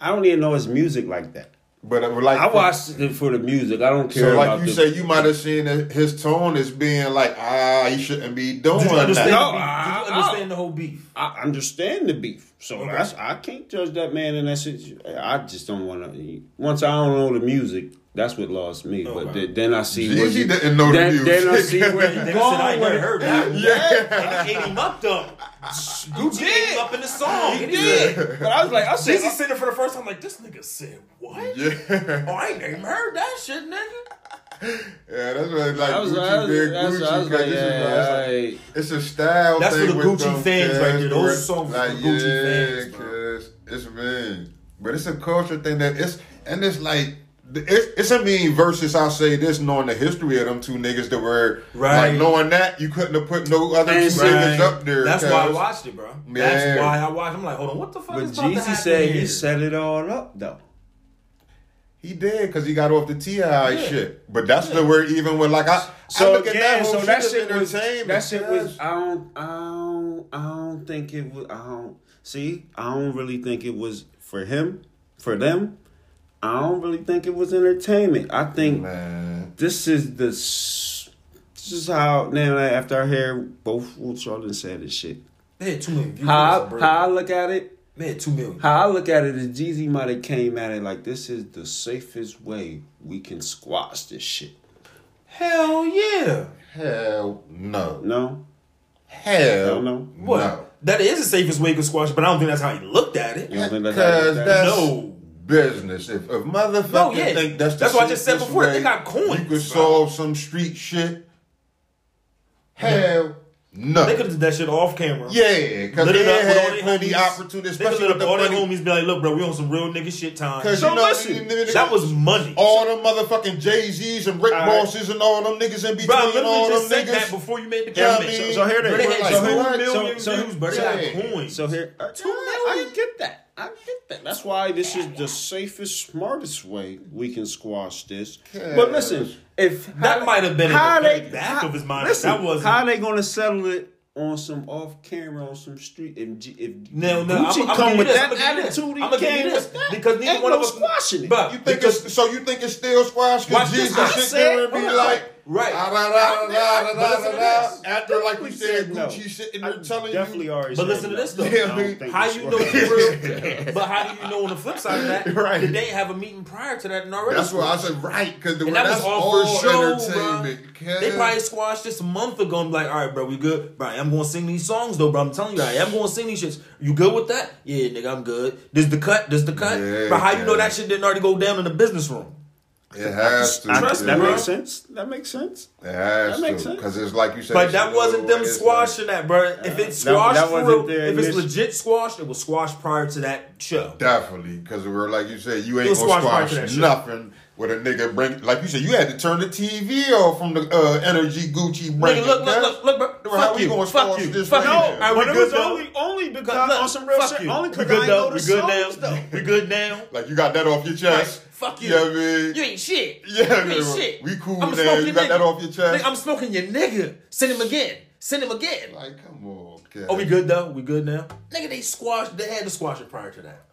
I don't even know his music like that. But uh, like I watched it for the music. I don't care So, like about you the, say, you might have seen his tone as being like, ah, he shouldn't be doing Did that. No, the beef? I- Did you understand oh. the whole beef? I understand the beef, so Okay. that's I can't judge that man in that situation. I just don't want to. Once I don't know the music, that's what lost me. But Okay. then, then I see where Jeezy you, didn't know the then, music. Then I see *laughs* where you Nigga said, going I with never it. heard that. Yeah. And he ate him up, though. Gucci ate him up in the song. He did, but I was like, I said, Jeezy said it for the first time, like, this nigga said, what? Yeah, Oh, I ain't even heard that shit, nigga. *laughs* yeah, that's what like I was, Gucci I was, did. that's- Gucci, I was 'cause like, this is yeah, like- I- it's a style. That's thing for the Gucci fans right cats, there. Those where- songs for like, the Gucci yeah, fans, bro. cause it's mean, but it's a culture thing that it's and it's like. It's, it's a mean versus I'll say this knowing the history of them two niggas that were Right. like knowing that you couldn't have put no other two And- niggas up there. That's why I 'cause- watched it, bro. Yeah. That's why I watched. I'm like, hold on, what the fuck but is about to Jeezy happen said here? he set it all up though. He did because he got off the T.I shit. But that's the word even with like I, So I look at again, that whole so shit that as shit was entertainment. that shit was. I don't, I don't, I don't think it was. I don't see. I don't really think it was for him, for them. I don't really think it was entertainment. I think man. this is the. This is how now after I hear both what y'all said this shit. They had too many views. How how I look at it. They had two million. How I look at it is Jeezy might have came at it like this is the safest way we can squash this shit. Hell yeah. Hell no. No, Hell Hell no. What? No. That is the safest way to squash, but I don't think that's how he looked at it. you don't think that's how you Because at it? that's No. business. If, if motherfuckers No, yeah. think that's the That's what I just said safest before. They got coins, You could solve some street shit. Hell no. They could have did that shit off camera. yeah, because Lit they it up all had their plenty homies. opportunities, They could especially have with the all their homies be like, look, bro, we on some real nigga shit time. Because So you know, listen, them niggas- That was money. all them motherfucking Jay Z's and Rick All right. Bosses and all them niggas in between. Bro, I all literally them said niggas. that before you made the Yeah, I mean, So here Bro, they they go. had like, So two here- what? million so- so- views, bro. They got coins. So here, uh, I, Two I get that. I get that. That's why this is the safest, smartest way we can squash this. But listen, if That might have been in how the they back how- of his mind. Listen, That wasn't- how they gonna settle it on some off camera on some street. If G- if No, no, Gucci I'm, I'm come with this, that I'm gonna give you this. attitude, he I'm gonna came you this with that. because neither one no of us squashing it. But You think because- it's so? You think it's still squash? Watch Because Jesus though. sit I there and be hold like, Right. After, like you said, no. Gucci sitting I there telling definitely you. already. But listen to this, though. I don't think How you know squashing. for real? *laughs* But how do you know on the flip side of that? *laughs* Right. Did they have a meeting prior to that and already. That's what I squashed. said, right? Because And that was that's all for show, entertainment. They probably squashed this a month ago and be like, all right, bro, we good. Bro, I'm going to sing these songs, though, bro. I'm telling you, I am going to sing these shits. You good with that? Yeah, nigga, I'm good. This the cut? This the cut? But how you know that shit didn't already go down in the business room? It has to. Trust cuz. me, that makes sense. That makes sense. It has That makes to. Because it's like you said. But that wasn't them squashing that, bro. If it's squashed that for wasn't real, if it's legit squashed, it was squashed prior to that show. Definitely. Because we're like you said, you ain't going to squashed prior to squash nothing with a nigga bring. Like you said, you had to turn the TV off from the uh, Energy Gucci bring. Nigga, look, look, look, look, bro. How Fuck we you. gonna Fuck squash you. this Fuck right you. now? All right, but we it was good only only because Look, on some real fuck shit. you. Only we because good I now. know We the good songs now. though. We good now. Like you got that off your chest. Fuck you. Yeah, I mean- You ain't shit. Yeah, you ain't man, shit. we cool I'm now. You got nigga. that off your chest? Nigga, I'm smoking your nigga. Send him again. Send him again. Like, come on, kid. Oh, we good though? We good now? Nigga, they squashed. They had to squash it prior to that.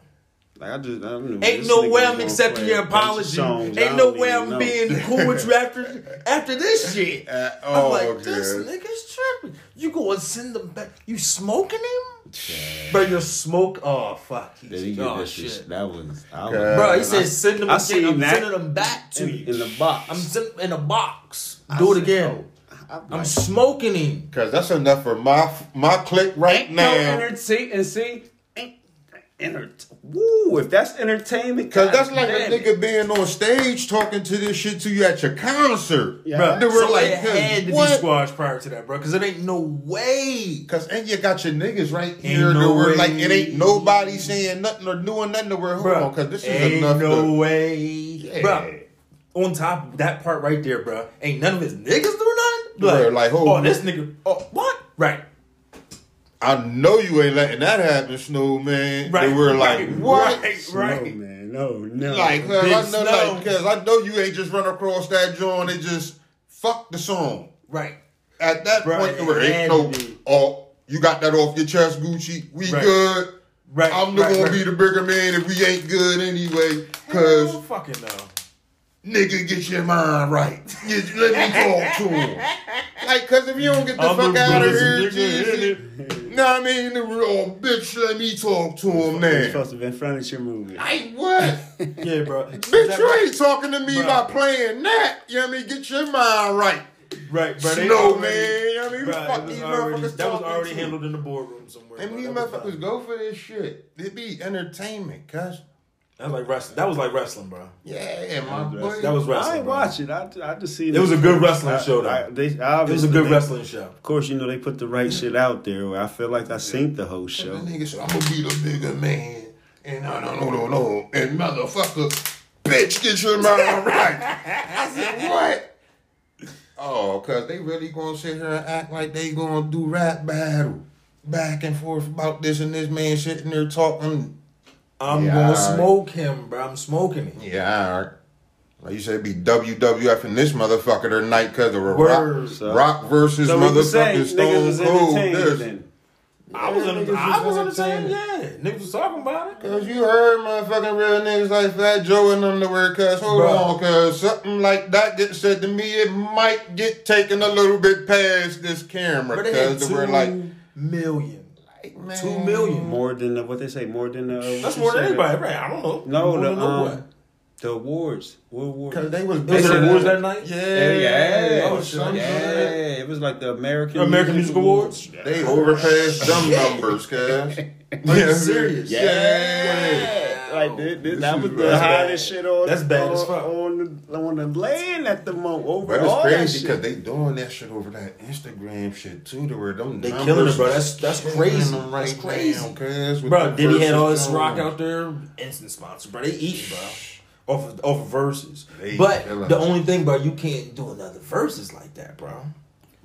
Like I just, I knew Ain't this no way I'm accepting your a bunch of apology. songs Ain't no way I'm know. being *laughs* cool with you after after this shit. Uh, I'm oh, like, this okay. nigga's tripping. You go and send them back. You smoking him? Bro, you smoke. Oh fuck. He's, Did he get oh that shit. shit? That was, I was Bro, he said send them I, again. I'm that. sending them back to in, you. in the box. I'm send, in a box. I Do it said, again. oh, I'm I'm like, smoking him. Cause that's enough for my my click right ain't now. no entertain and see, ain't enter. Woo! If that's entertainment, Cause that's like a damn it. nigga being on stage talking to this shit to you at your concert. Yeah. Bro, They were so like, it had to what? be squashed prior to that, bro. Because it ain't no way. Cause and you got your niggas right here. no that were like it ain't nobody saying nothing or doing nothing. To where hold Bro, on, cause this is ain't enough. no to, way. Yeah. Bro, on top of that part right there, bro, ain't none of his niggas doing nothing? Bro, like, who- oh, this nigga, oh, what? Right. I know you ain't letting that happen, Snowman. Right. They were like, right, what? Right, No, right. man, no, no. Like, cause I know, Snow. like, cause I know you ain't just run across that joint and just fuck the song. Right. At that Bro, point, it there were ain't no, oh, you got that off your chest, Gucci. We Right. good. Right. I'm not right, gonna right. be the bigger man if we ain't good anyway. Hell Cause fucking no. Nigga, get your mind right. You- let me talk to him. Like, cause if you don't get the I'm fuck the out of here, nigga in Jesus. Know what I mean? The real bitch, let me talk to him It's now. supposed to have been furniture movie. Like what? *laughs* Yeah, bro. bitch, you ain't talking to me Bruh. about playing that. You know what I mean? Get your mind right. Right, bro. they Snow, already- man. You know what I mean? Bruh, Fuck these already, motherfuckers that was already to. handled in the boardroom somewhere. And bro. these motherfuckers go for this shit. It be entertainment, cuz. That was like wrestling. That was like wrestling, bro. Yeah, my boy. That was wrestling. I ain't bro. watch it. I, I just seen It was a good wrestling I- show, though. I, they, It was a good they- wrestling show. Of course, you know they put the right shit out there. I feel like I seen the whole show. That nigga said, I'm gonna be the bigger man. And no, no, no, no, no. And motherfucker, bitch, get your mind *laughs* right. I said, what? Oh, cause they really gonna sit here and act like they gonna do rap battle. Back and forth about this and this man sitting there talking. I'm Yeah, gonna smoke him, bro. I'm smoking him. Yeah, all right. Like you said, it'd be WWF in this motherfucker tonight because of a rock, So- rock versus So we was motherfucking was Stone Cold. This. then. I was, Yeah, in, niggas I was was entertained. entertained. Yeah, niggas was talking about it. Cause you heard motherfucking real niggas like Fat Joe in underwear, cause hold Bruh. on, cause something like that gets said to me, it might get taken a little bit past this camera, But they had cause we're like, million. Man, Two million. More than the, what they say. More than the. That's more than anybody, right? I don't know. No, More the um, the awards. What awards? Cause they was Was said awards that- night? Yeah, Yeah, yeah, Oh, some yeah. It was like the American American Music Awards. They overpassed them numbers, cuz. *laughs* Are you serious? Yeah, like this, this, that was the hottest shit on. That's bad on, as fuck. on the on the land at the moment. Over But it's all that crazy because they doing that shit over that Instagram shit too, to where them They numbers killing it, bro. That's- that's crazy. them right That's crazy. now, cuz, Bro, the Diddy had all this rock out there, instant sponsor, bro. They eat, bro. Off of, off of verses. They but the only thing, bro, you can't do another verses like that, bro.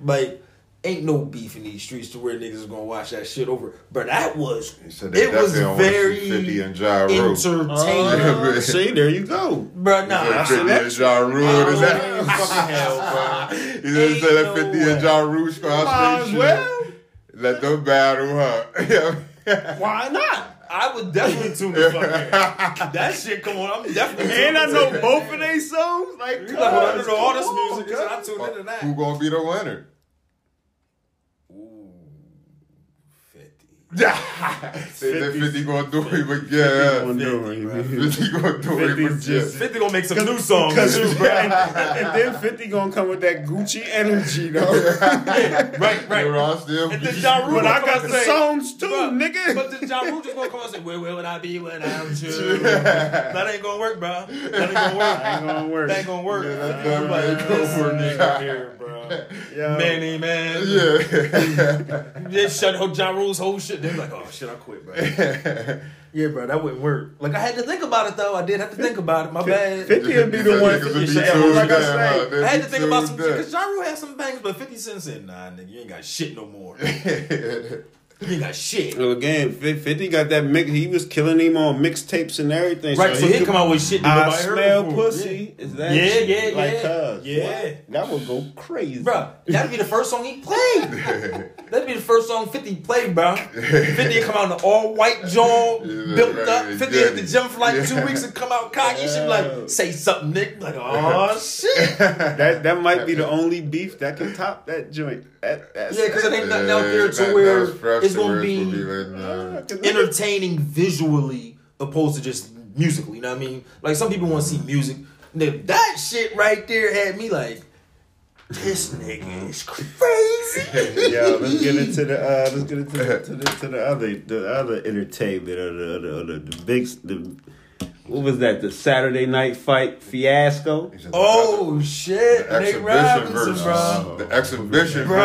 Like, ain't no beef in these streets to where niggas is gonna watch that shit over. But that was, they it was definitely don't wanna see very entertaining. Uh, *laughs* see, there you go. bro, nah, I said 50 and Ja Rule. Is that? fucking hell, bro. Just said that 50 no and Ja Rule as straight well. Let them battle, huh? *laughs* Why not? I would definitely tune the fuck in. *laughs* That shit, come on, I'm definitely. And I know both of their songs. Like, You when I know all this music, cuz. I tune into that. Who gonna be the winner? Ooh, 50. 50 gonna do it, but yeah. Gonna do it, 50, man. 50 gonna do it, 50 but just- yeah. 50 gonna make some new songs. Too, and, and then Fifty gonna come with that Gucci energy though. *laughs* right, right. You're still. And then Ja Rule but I gonna got come the and say, songs too, Bruh, nigga. But then Ja Rule just gonna come and say, where, where would I be without *laughs* you? that ain't gonna work, bro. That ain't gonna work. ain't gonna work. That ain't gonna work. Yeah, that I'm like, definitely ain't gonna work. nigga *laughs* here, bro. Yo. Manny, man. Yeah. *laughs* *laughs* Then shut up Ja Rule's whole shit. Then like, oh shit, I quit, bro. *laughs* yeah, bro, that wouldn't work. Like I had to think about it though. I did have to think about it. My bad. Fifty would be the one. Niggas would be Yeah, oh, tuned like I down, say, huh? I had to think about some down. because Ja Rule had some bangs, but 50 Cent said, nah, nigga, you ain't got shit no more. He got shit. Well, again, Fif- Fifty got that mix. He was killing him on mixtapes and everything. Right, so he could- come out with shit that I smell before. pussy. Is that Yeah, shit? yeah, like, yeah. Yeah. That would go crazy, bro. that'd be the first song he played. *laughs* That'd be the first song 50 played, bro. 50 come out in an all white jaw, *laughs* built right, up. 50 hit the gym for like two weeks and come out cocky. You should be like, say something, Nick. Like, oh shit. *laughs* That that might be the only beef that can top that joint. That, that's Yeah, because it ain't nothing out there to that- that where was fresh it's gonna where be like, nah. entertaining visually opposed to just musically. You know what I mean? Like some people want to see music. Nigga, That shit right there had me like, this nigga is crazy. *laughs* Yo, let's get into the uh, let's get into the, to the to the other the other entertainment or the the, the, the big the what was that the Saturday night fight fiasco? Oh shit, the Nick exhibition Robinson, versus bro. the exhibition Bro.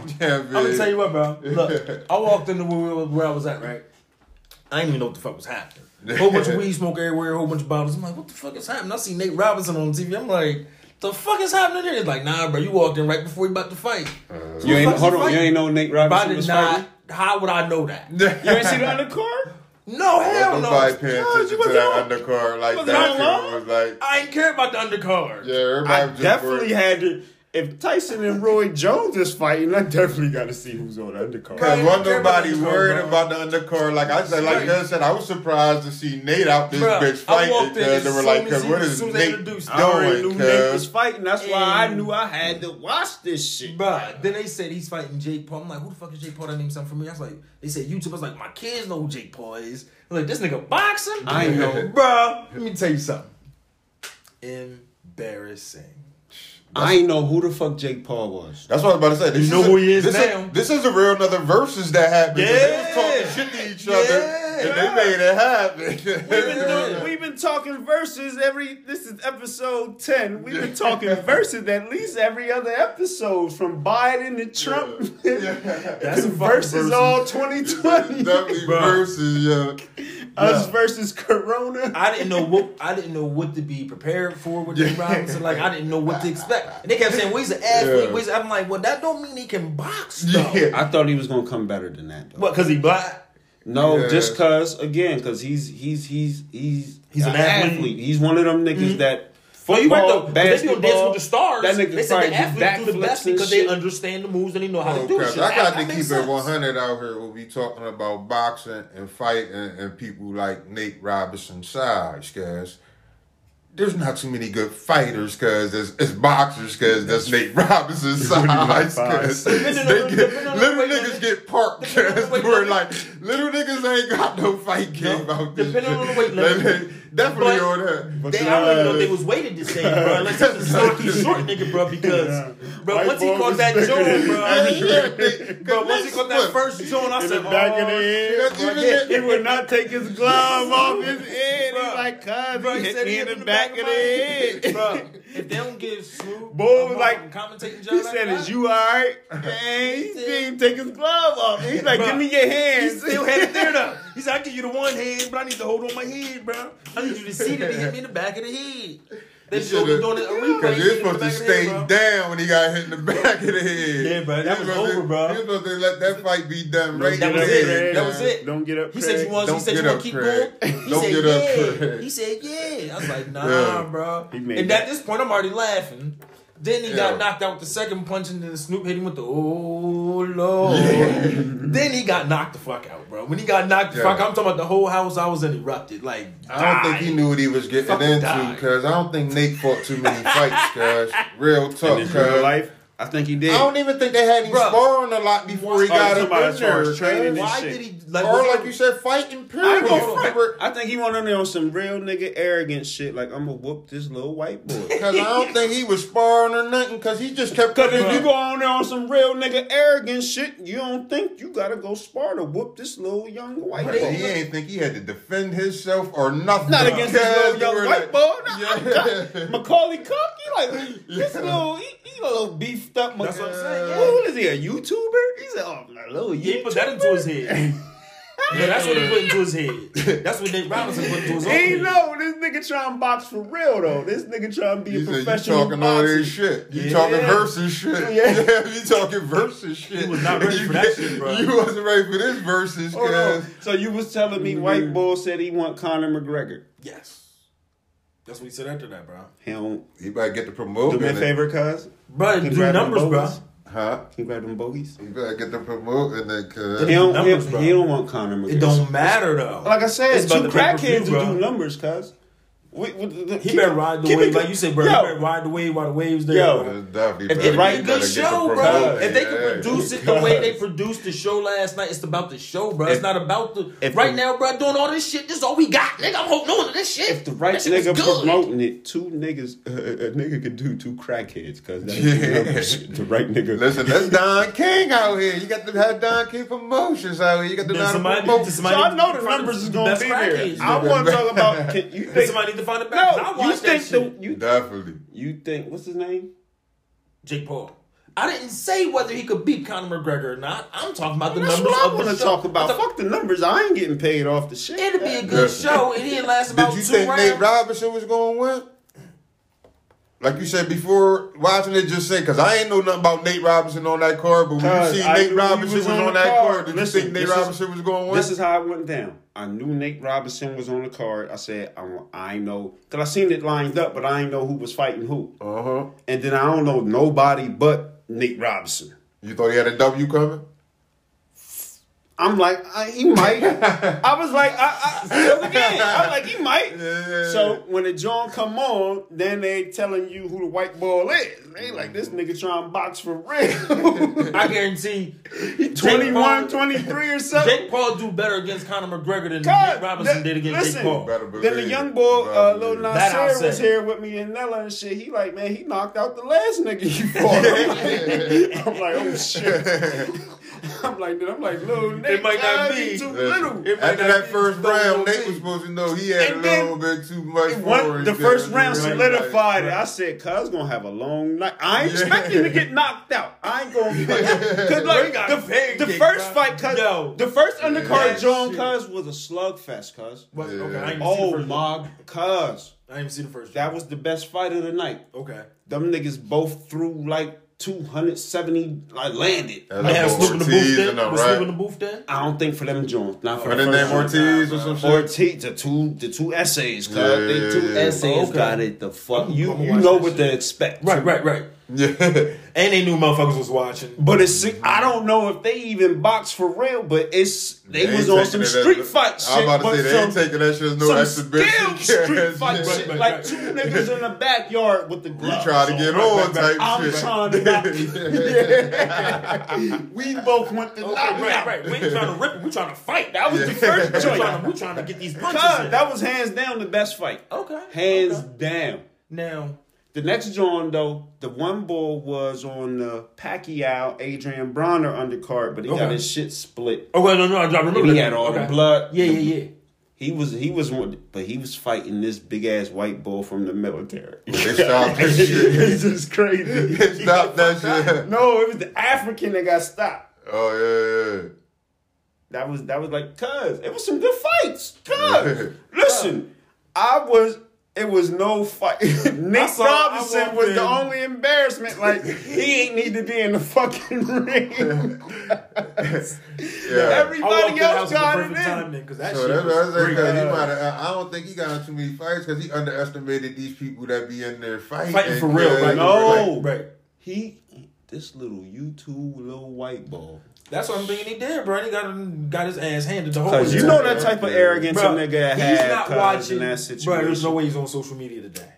versus yeah, I'm gonna tell you what, bro. Look, I walked into where, where I was at, right? I didn't even know what the fuck was happening. A whole bunch of weed smoke everywhere, a whole bunch of bottles. I'm like, what the fuck is happening? I see Nate Robinson on TV. I'm like, the fuck is happening here? It's like, nah, bro, you walked in right before you about to fight. Uh, you ain't hold he on, you ain't know Nate But I Robinson did was not. fighting. How would I know that? You ain't see the undercard? No, hell no. Nobody paying you attention to wasn't that on- undercard like wasn't that. on shit long? was like, I ain't care about the undercard. yeah, everybody I definitely worried. had to. If Tyson and Roy Jones is fighting, I definitely got to see who's on the undercard. Right. Cause wasn't nobody worried bro. about the undercard. Like I said, like Right. Gus said, I was surprised to see Nate out this Bruh, bitch I fighting walked in because they were like, as "Cause he- what as is soon as they Nate introduced I already knew doing?" Nate was fighting. That's why I knew I had to watch this shit. Bruh, then they said he's fighting Jake Paul. I'm like, who the fuck is Jake Paul? That name something for me. I was like, they said YouTube. I was like, my kids know who Jake Paul is. I'm like, this nigga boxing? I know. *laughs* bro. let me tell you something. Embarrassing. I ain't know who the fuck Jake Paul was. that's what I was about to say. This You know is who a, he is this now. this is a real another verses that happened. 'cause They Yeah. was talking shit to each other, Yeah. and they made it happen. We've been, doing, we've been talking verses every. This is episode ten. We've been talking *laughs* verses at least every other episode, from Biden to Trump. *laughs* That's a fucking verses versus. all twenty twenty. Definitely Bruh. verses, yeah. *laughs* Us Yeah. versus Corona. I didn't know what I didn't know what to be prepared for with Jake Robinson. Like I didn't know what to expect. And they kept saying, "Well, he's an athlete." Yeah. well, he's-" I'm like, "Well, that don't mean he can box, though." Yeah. I thought he was gonna come better than that. Though. What? Because he black? No, Yeah. just cause again, cause he's he's he's he's He's an athlete. He's one of them niggas mm-hmm. that Well, you right football, though. 'cause They be on basketball. Dance with the Stars. That nigga they said the athletes do the best backflips and because they understand the moves and they know how to do Because shit. I got That- to keep makes it 100 out here when we talking about boxing and fighting and people like Nate Robinson size, guys. There's not too many good fighters because it's, it's boxers because that's Nate *laughs* Robinson size. Cause they get, depending on the little niggas get parked Depending on the because we're like little niggas ain't got no fight game No, out this. depending on the weight limit. They- they Definitely But- on that. But They, you I know, don't even know if they was weighted the same, bro. Unless he was a stocky short nigga, bro. Because, Yeah. bro, White once he caught was that bigger joint, than- bro. Bro, once he caught that Look, first joint, I in said, the back of oh, the shit. head. He would not take his glove off his head. Bro. He's like, cuz Bro, he he said me he in hit the back of the head. *laughs* Bro, if they don't give Snoop, Boy was like- commentating job, *laughs* He said, "Is you alright?" Man, he didn't take his glove off. He's like, "Give me your hand. He still had it there though. *laughs* He said, I give you the one hand, but I need to hold on my head, bro. I need you to see that he hit me in the back of the head. They He showed me should've- doing it a replay. Cause he you're hit me in supposed to back of the stay head, down when he got hit in the *laughs* back of the head. Yeah, bro, that was supposed over, to- bro. He was supposed to let that fight be done right That was there. it. That was it. Don't get up. He said you Craig. want. He said get you want to keep Craig. going. He Don't said get up, yeah. Craig. He said yeah. I was like *laughs* nah, Yeah. bro. He made And that. at this point, I'm already laughing. Then he Yeah. got knocked out with the second punch, and then Snoop hit him with the oh lord. then he got knocked the fuck out, bro. When he got knocked the Yeah. fuck out, I'm talking about the whole house. I was interrupted. Like I don't think he knew what he was getting Fucking into died. because I don't think Nate fought too many fights, guys. Real tough, talk, his real life, I think he did. I don't even think they had him Bruh. sparring a lot before he Oh, got you up in as far as there. training Why shit. did he like? Or like you said, fighting I period. think, I think he went on there on some real nigga arrogant shit. Like I'm gonna whoop this little white boy. *laughs* Cause I don't think he was sparring or nothing. Cause he just kept. Cause if Bruh. you go on there on some real nigga arrogant shit, you don't think you gotta go spar to whoop this little young white But boy. he ain't think he had to defend himself or nothing. Not against this little young white like- boy. Nah, Yeah. Macaulay Culkin, like this little, he, he a little beefed up. That's what I'm saying, What is he? A YouTuber? He's a, oh, a little YouTuber." He put that into his head. *laughs* Yeah, that's what he put into his head. That's what Nate Robinson put into his own He head. know this nigga trying to box for real though. This nigga trying to be You a said you professional talking all boxer. this shit. You Yeah. talking versus shit. Yeah. *laughs* Yeah, you talking versus shit. He was not ready You for that get- shit, bro. You wasn't ready for this versus, Hold on. cuz. So you was telling me mm-hmm. White Bull said he want Conor McGregor. Yes. That's what he said after that, bro. He don't He better get the promotion. do me a favor, cuz. Bro, Can do them numbers, bro. Huh? Can you grab them bogeys? He better get the promote in there, cuz. He don't, numbers, he, bro. he don't want Conor McGregor. It don't matter though. Like I said, It's two crackheads bro. will do numbers, cuz. We, we, the, He keep better ride the wave, it- like you said, bro. Yo, He better ride the wave while the waves there. Yo. bro. Definitely If better- they write a good show, bro. promote. If they Yeah. can produce it *laughs* the way they produced the show last night, it's about the show, bro. It's If- not about the. if right the- now, bro, doing all this shit. This is all we got, nigga. I'm holding on to this shit. If the right That shit nigga promoting it, two niggas, uh, *laughs* a nigga could do two crackheads, cuz that's Yeah. the *laughs* numbers. Right nigga. Listen, that's Don King out here. You got to have Don King promotions out here. You got to Then know somebody- promote. So I know the numbers is gonna be there. I want to talk about. You think? somebody need to find it back. 'cause I No, you watched that think shit. the you Definitely. you think what's his name? Jake Paul. I didn't say whether he could beat Conor McGregor or not. I'm talking about the That's numbers what I want to talk about. I thought- Fuck the numbers. I ain't getting paid off the shit. It'll be a good show, and it'll last about Did you two think rounds. Nate Robinson was going to win? Like you said before, watching it just say, because I ain't know nothing about Nate Robinson on that card, but when Cuz you see I Nate Robinson was was, on on, that card. card, did Listen, you think Nate this is- Robinson was going to win? This is how it went down. I knew Nate Robinson was on the card. I said, I, I know. Because I seen it lined up, but I ain't know who was fighting who. uh-huh. And then I don't know nobody but Nate Robinson. You thought he had a W coming? I'm like, I, he might. *laughs* I was like, I, I, again. I was like, he might. Yeah. So when the John come on, then they telling you who the white ball is. They like this mm. nigga trying to box for real. *laughs* I guarantee he 21, 23 or something. Jake Paul do better against Conor McGregor than God, Nate Robinson that- did against listen, Jake Paul. Better Then the young boy, uh, Better uh, Lil it. That Nasir, was here with me and Nella and shit. He like, man, he knocked out the last nigga he fought. *laughs* I'm like, oh shit. *laughs* I'm like, I'm like, Lil Nate, might not be. too little. After that first round, it'll Nate was supposed to know he had And a then little bit too much One- for him. the first cuz. round Right, solidified it. I said, "Cuz gonna have a long night." *laughs* I ain't expecting to get knocked out. I ain't gonna because like *laughs* got the, pancaked, the first bro. fight, cuz Yo. the first undercard that John. Cuz was a slugfest, cuz. Yeah. okay, I ain't even see the Oh first my cuz, I didn't even see the first that was the best fight of the night. Okay. Them niggas both threw like two hundred seventy, like landed. That's They had like Snoop in the Ortiz booth then? and them, Was Snoop in right? the booth then? I don't think for them Jones, not for oh, What the the name. Ortiz or some shit? Ortiz, the two, the two essays, cuz Yeah, the yeah, two yeah. essays Okay. got it. The fuck, you you know that what to expect. Right, right, right. Yeah. And they knew motherfuckers was watching. But it's I don't know if they even box for real, but it's they, They was on some street as- fight shit. I was about to but say, they some, ain't taking that shit as no some exhibition. skilled street *laughs* fight Yeah. shit. right, like right. two niggas in the backyard with the gloves. We gloves. try to get right, on right, type I'm shit. trying to knock *laughs* We both went to knock Right, right, out. right. We ain't trying to rip it. We trying to fight. That was the first *laughs* we joint. trying to, we trying to get these punches in. that was hands down the best fight. okay. Hands okay. down. Now, The next joint though, the one bull was on the Pacquiao Adrien Broner undercard, but he got his shit split. oh wait, no, no, I remember. And he that. had all okay. the blood. Yeah, yeah, yeah. He was he was one, but he was fighting this big ass white bull from the military. *laughs* They stopped that shit. it's just crazy. Stop that *laughs* shit. No, it was the African that got stopped. Oh yeah, That was that was like, cuz it was some good fights. Cuz *laughs* listen, I was. It was no fight. *laughs* Nick saw- Robinson was in. the only embarrassment. Like he ain't need to be in the fucking *laughs* ring. yeah. yeah. I walked Everybody in the house else got it in. then, because that So shit that's what I was said. great. Cause he might have, I don't think he got in too many fights because he underestimated these people that be in there fighting. Fighting for real, right? No. right, right. He this little YouTube little white ball. That's what I'm thinking he did, bro. He got got his ass handed the whole. Cause you know that type of arrogance Bro, a nigga he's had not cuz, watching in that Bro, situation. there's no way he's on social media today.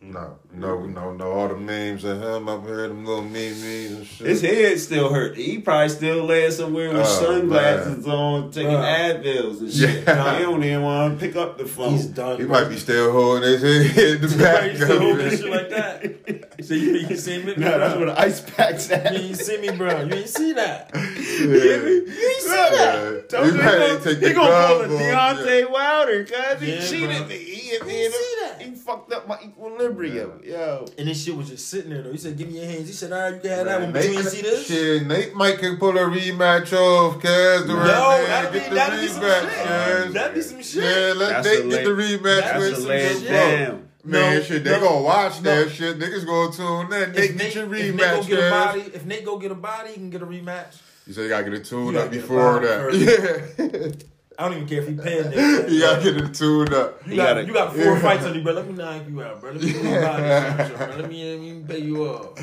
No, no, no, no. All the memes of him up here, them little memes and shit. His head still hurt. He probably still laying somewhere with Oh, sunglasses on, taking Bro. Advils and shit. Yeah. He don't even want to pick up the phone. He's done. He bro. might be still holding his head *laughs* in the back. Right, still holding it. shit like that. *laughs* He said, you ain't see me, No, that's bro. where the ice pack's at. You ain't see me, bro. You ain't see that. *laughs* Yeah. You ain't see that. Told You you better he gonna, take he the gonna pull a glove off, Deontay Wilder, cuz he Yeah, cheated bro. me. He, he, You ain't see that. he fucked up my equilibrium. Yo. And this shit was just sitting there though. He said, "Give me your hands." He said, "All right, you can have that one, but you Nate, ain't see this." Shit, Nate might can pull a rematch off, cuz. The Yo, that'd be- get the that'd be some rematch, shit. cuz. That'd be some shit. Yeah, let That's Nate a get the rematch that's with That's a some lay shit. down. Man, No, shit, they no, gonna watch no. that shit. Niggas gonna tune in. If Nate, Nate, get your if Nate go get a body, if Nate go get a body, he can get a rematch. You say you gotta get it tuned up before that. first. *laughs* I don't even care if he paying *laughs* Nate. Yeah, you gotta get it tuned up. You You got, gotta- you got four Yeah. *laughs* fights on you, bro. Let me knock you out, bro. Let me get you body shot, bro. Let me, let me pay you up.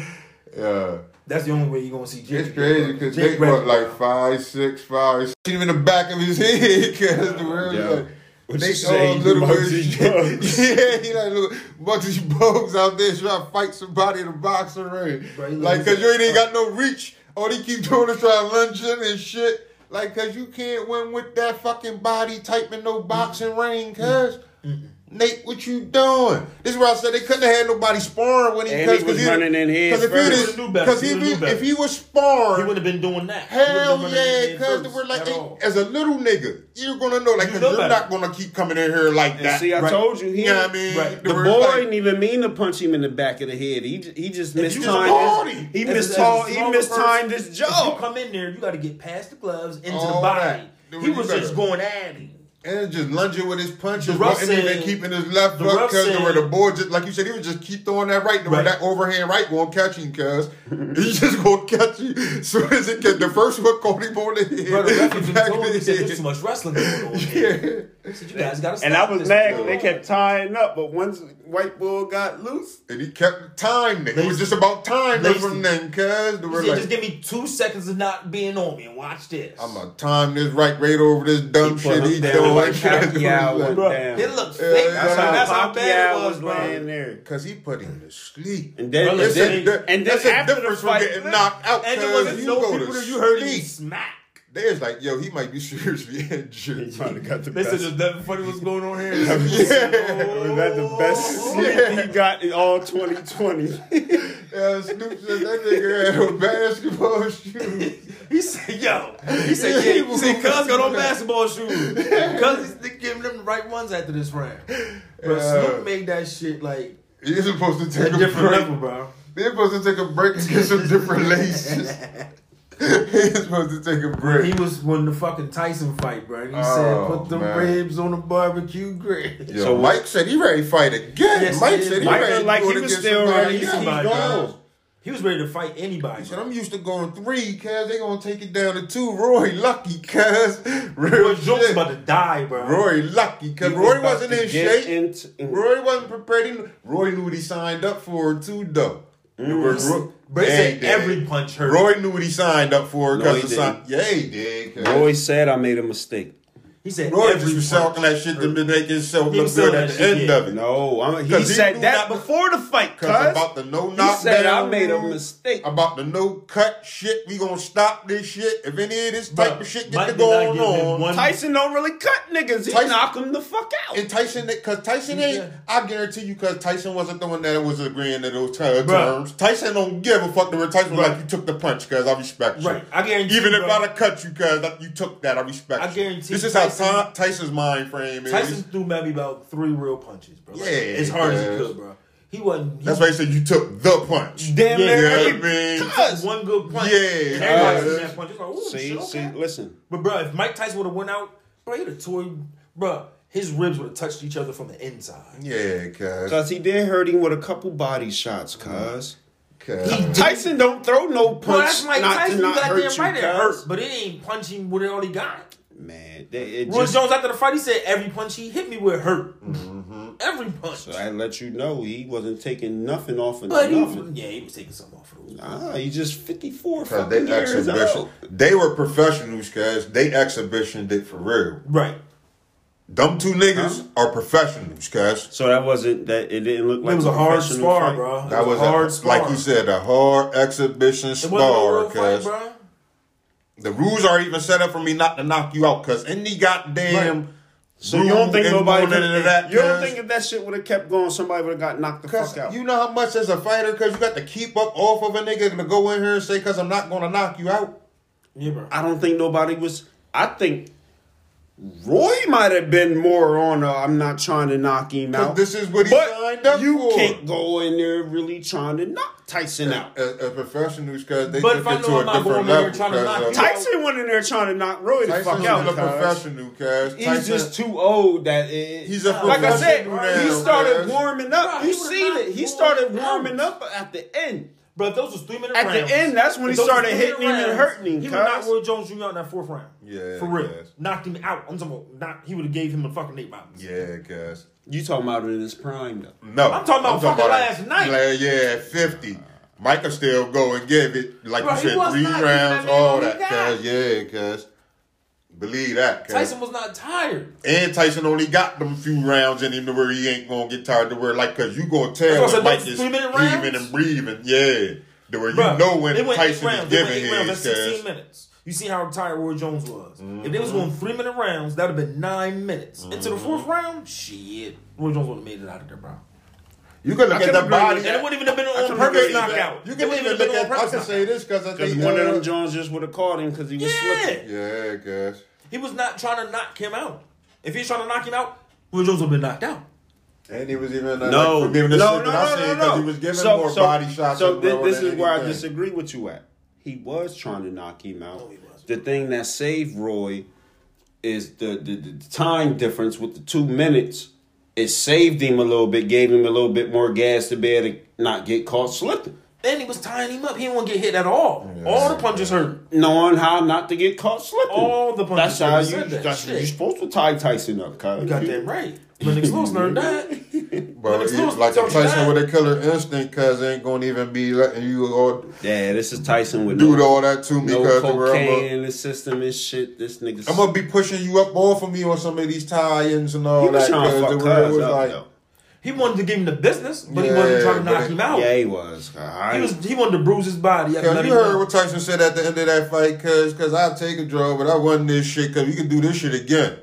Yeah. That's the only way you're gonna see Jake. It's crazy because Jake Nate ready, like five, six, five. Seen him in the back of his *laughs* head because the world Yeah. like. What you Nate say, all little Bugsy weird shit. Bugs? Yeah, he like little Bugsy Bugs out there trying to fight somebody in a boxing ring. Bro, Like, cause you ain't got no reach. All he keep doing is trying to lunge in and shit. Like, cause you can't win with that fucking body type in no boxing ring, cuz. Nate, what you doing? This is where I said they couldn't have had nobody sparring when he And he was running in head Because if, first. he He was- would've knew better. 'cause He if, would've he, if he was sparring, He would have been doing that. Hell wouldn't have been yeah, cause we're like, at as a little nigga, you're gonna know, like, You cause know you're not gonna keep coming in here like And that. see, I Right. told you, he, You know what I mean? Right. the We're boy like- didn't even mean to punch him in the back of the head. He he just If you just mistimed. bought His, he As a- as a mistimed. He smaller mistimed person, his If you jaw. come in there, you got to get past the gloves into the body. He was just going at him. And just lunging with his punches, The ref wasn't even keeping his left the foot ref because where the boy just like you said, he would just keep throwing that right, where Right. that overhand right won't catch him, cuz *laughs* he's just gonna catch you. as Soon as it get the first hook caught him on the head. Bro, the ref even back told of him, he said, there's too *laughs* much wrestling going on here. Yeah. He said, you guys got to stop And I was this. mad 'cause they kept tying up, but once White Bull got loose, And he kept time. It was just about time Lazy. from then, cuz. He like, just give me two seconds of not being on me and watch this. I'm gonna time this right right over this dumb He shit put he doing. *laughs* like Pacquiao went Bro, down. it looks Yeah, fake. that's how That's how bad it was, was bro. laying there. Cause he put him to sleep. And then, Bro, and listen, then, they- and then that's a after the difference from fight, getting knocked out. And there cuz wasn't you no people that you heard him sleep. smack. They was like, yo, he might be *laughs* seriously injured. probably got the They said best. there's nothing funny what's going on here. *laughs* Yeah. *laughs* Was that the best sleep he got in all 2020? Yeah, Snoop said that nigga had on basketball shoes. He said, yo. He said, yeah. He said, cuz got on basketball shoes. Cuz he's giving them the right ones after this round. But Yeah. Snoop made that shit like He's supposed to a take a, different break. level, bro. They're supposed to take a break and get some different laces. *laughs* He's supposed to take a break. He was when the fucking Tyson fight, bro. And he Oh, said, put the ribs on the barbecue grill. Yo, So- Mike said he ready to fight again. Yes, Mike said he Mike ready looked to like go he to was still somebody ready to else. keep Somebody He was ready to fight anybody. He said, I'm used to going three, cuz they gonna take it down to two. Roy lucky, cuz. *laughs* Real Roy Jones shit. about to die, bro. Roy lucky, cuz Roy about wasn't in shape. into- Roy wasn't prepared. Roy knew what he signed up for too, though. Mm. Roy, But he Yeah, said he did. every punch hurt. Roy knew what he signed up for No, because he the sign. Yeah, he did. Roy said I made a mistake. He said Roy every just was talking that shit to make himself look good at that the shit, end yeah. of it. No, I'm, he 'Cause he said knew that before the fight, Cause cuz. about the no He knockdown, said I made a mistake. About the no cut shit, we gonna stop this shit. If any of this type Bro, of shit Mike get to did going on, one- Tyson don't really cut niggas. He Tyson- knock him the fuck out. and Tyson, cause Tyson ain't, Yeah. I guarantee you, cause Tyson wasn't the one that was agreeing to those ter- Bruh. terms. Tyson don't give a fuck. The Tyson was like, you took the punch, cause I respect you. Right. I guarantee Even you, if bro. I'd have cut you, cause you took that, I respect I guarantee This is how Ty- Tyson's mind frame is. Tyson threw maybe about three real punches, bro. Like, Yeah, as hard as he could, bro. He wasn't. He That's why he said you took the punch. Damn Yeah, near you know I mean? one good punch. Yeah, Everybody cuz. seen that punch. It's like, ooh, See, shit, see, okay. listen. But bro, if Mike Tyson would have went out, bro, he'd have tore, bro. His ribs would have touched each other from the inside. Yeah, cuz. Cause he did hurt him with a couple body shots, cuz. Cuz. Tyson don't throw no punch Bro, that's Mike not Tyson. to not got hurt you, right it hurt, cuz. but it ain't punching with all he got. Man, they, it Roy just, Jones after the fight, he said every punch he hit me with hurt. Mm-hmm. Every punch. so I let you know he wasn't taking nothing off of but he, yeah, he was taking something off of those. Ah, he's just 54 Cause fucking they years exhibition, old. they were professionals, cuz they exhibition did for real. Right. Them two niggas are professionals, cuz. So that wasn't that. It didn't look like it was a hard spar, fight? bro. It That was, a hard a, spar. like you said, a hard exhibition It spar, real fight, cuz. The rules are even set up for me not to knock you out, cuz any goddamn So you don't think nobody could, into that, You don't think if that shit would have kept going, somebody would have got knocked the fuck out? you know how much as a fighter, cause you got to keep up off of a nigga to go in here and say, cause I'm not gonna knock you out. Yeah, bro. I don't think nobody was. I think Roy might have been more on. i I'm not trying to knock him Cause out. this is what he but signed up you for. can't go in there really trying to knock Tyson out. As, as professionals, cause they But took if I it know to I'm a not different going in there level. trying to knock cause, out. Tyson went in there trying to knock Roy the fuck still out. a professional, cause He's Tyson, just too old. That it, He's a like I said. professional He started cuz. warming up. Bro, you he would've seen knocked it. He started warming up at the end. Bro, those was three minute At rounds. the end, that's when he started three-minute hitting him and hurting him, He would knock cuz. Roy Jones Jr. out in that fourth round. Yeah, For real. cuz. Knocked him out. I'm talking about, not, he would have gave him a fucking Nate Robbins. yeah, cause You talking about it in his prime though? no, I'm talking about fucking last night. Like, yeah, fifty. Mike can still go and give it, like Bro, you said, three rounds, giving all that, all cuz yeah, cuz believe that. Tyson was not tired. And Tyson only got them few rounds in him to where he ain't gonna get tired to where like cause you gonna tell when Mike is three-minute rounds? and breathing. Yeah. To where you know when Tyson is rounds. Giving rounds. his That's 16 cuz. minutes. You see how tired Roy Jones was. If Mm-hmm. they was going three minute rounds, that would have been nine minutes. Into the fourth round, shit. Roy Jones would have made it out of there, bro. You can look I at the body. And it wouldn't even have been I on purpose agree that. knockout. You It can even have been look on at I purpose can say this because I Because think one of them Jones just would have caught him because he was Yeah. slipping. Yeah, cuz. He was not trying to knock him out. If he's trying to knock him out, Roy Jones would have been knocked out. And he was even uh, No, like, forgiving the no, shit no, I no, no, no. he was giving So- more so- body shots. So and this is where I disagree with you at. He was trying to knock him out. No. The thing that saved Roy is the, the, the time difference with the two minutes. It saved him a little bit, gave him a little bit more gas to be able to not get caught slipping. And he was tying him up. He didn't want to get hit at all. All the punches hurt. Knowing how not to get caught slipping. All the punches That's how said you. that That's shit. you're supposed to tie Tyson up, cuz. You got that right. Lennox Lewis learned *laughs* that. *laughs* But Lennox he- like told you Tyson that. with a killer instinct, cuz ain't gonna even be letting you all Yeah, this is Tyson with do no, all that to me no because I'm cocaine in the system and shit. This nigga. I'm gonna be pushing you up off of me on some of these tie-ins and all he was that. trying to Cause fuck the word cuz was up, like, though. He wanted to give him the business, but he wasn't trying to knock it- him out. Yeah, he was. I He was he wanted to bruise his body. He had to Cause let you him heard know. what Tyson said at the end of that fight, cause cause I take a draw, but I won this shit, cause we can do this shit again.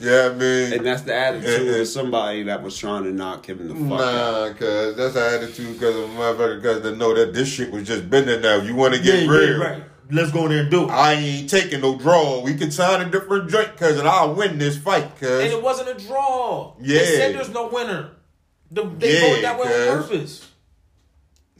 Yeah, I mean, And that's the attitude Yeah, yeah. of somebody that was trying to knock him the fuck out. nah, cause that's the attitude, cause of a motherfucker, cause they know that this shit was just bending now. You want to get yeah, real? right. Let's go in there and do it. I ain't taking no draw. We can sign a different joint, cause and I'll win this fight, cause. and it wasn't a draw. Yeah. They said there's no winner. The, they Yeah, voted that way on purpose.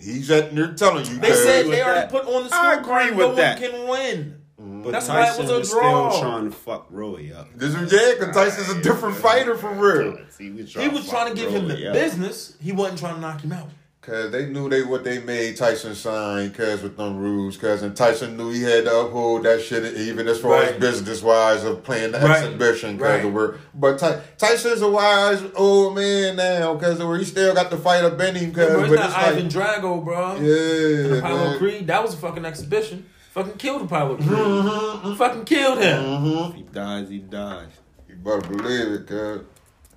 he's at there telling you. They said they already that. put on the I scorecard agree no with one that. can win. But That's why it Tyson was a was draw. still trying to fuck Roy up. this is yeah, cause Tyson's a different fighter for real. He was He was trying to give him the up. business. He wasn't trying to knock him out. Cause they knew they what they made Tyson sign, cause with them rules, cause and Tyson knew he had to uphold that shit, even as far as business wise of playing the Right. exhibition, cause Right. of where. But Ty, Tyson's a wise old man now, cause where he still got the fight up in him, cause Bro, but it's it's not Ivan like, Drago, bro. yeah, Apollo man. Creed, that was a fucking exhibition. Fucking killed Apollo Creed. Mm-hmm. Fucking killed him. If he dies, he dies. You better believe it, cause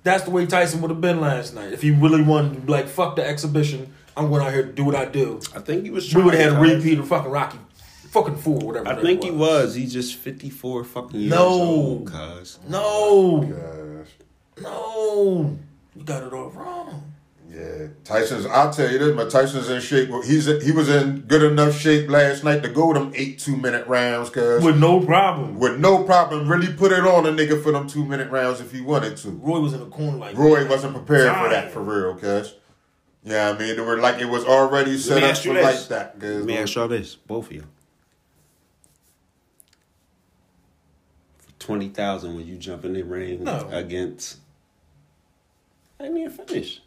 That's the way Tyson would have been last night. If he really wanted to be like, fuck the exhibition, I'm going out here to do what I do. I think he was We would have had a repeat of fucking Rocky fucking four, whatever. I that think he was. He's just 54 fucking years No. old, cuz. No. gosh, No. You got it all wrong. Yeah, Tyson's. I'll tell you this, my Tyson's in shape. He's he was in good enough shape last night to go them eight two minute rounds, cause With no problem. with no problem, really put it on a nigga for them two minute rounds if he wanted to. Roy was in the corner like Roy wasn't prepared for that for real, cuz. Yeah, I mean, it were like it was already set up for this. like that, cuz. Let me ask y'all this, both of you. For 20000 when you jump in the ring No. against. I didn't even finish.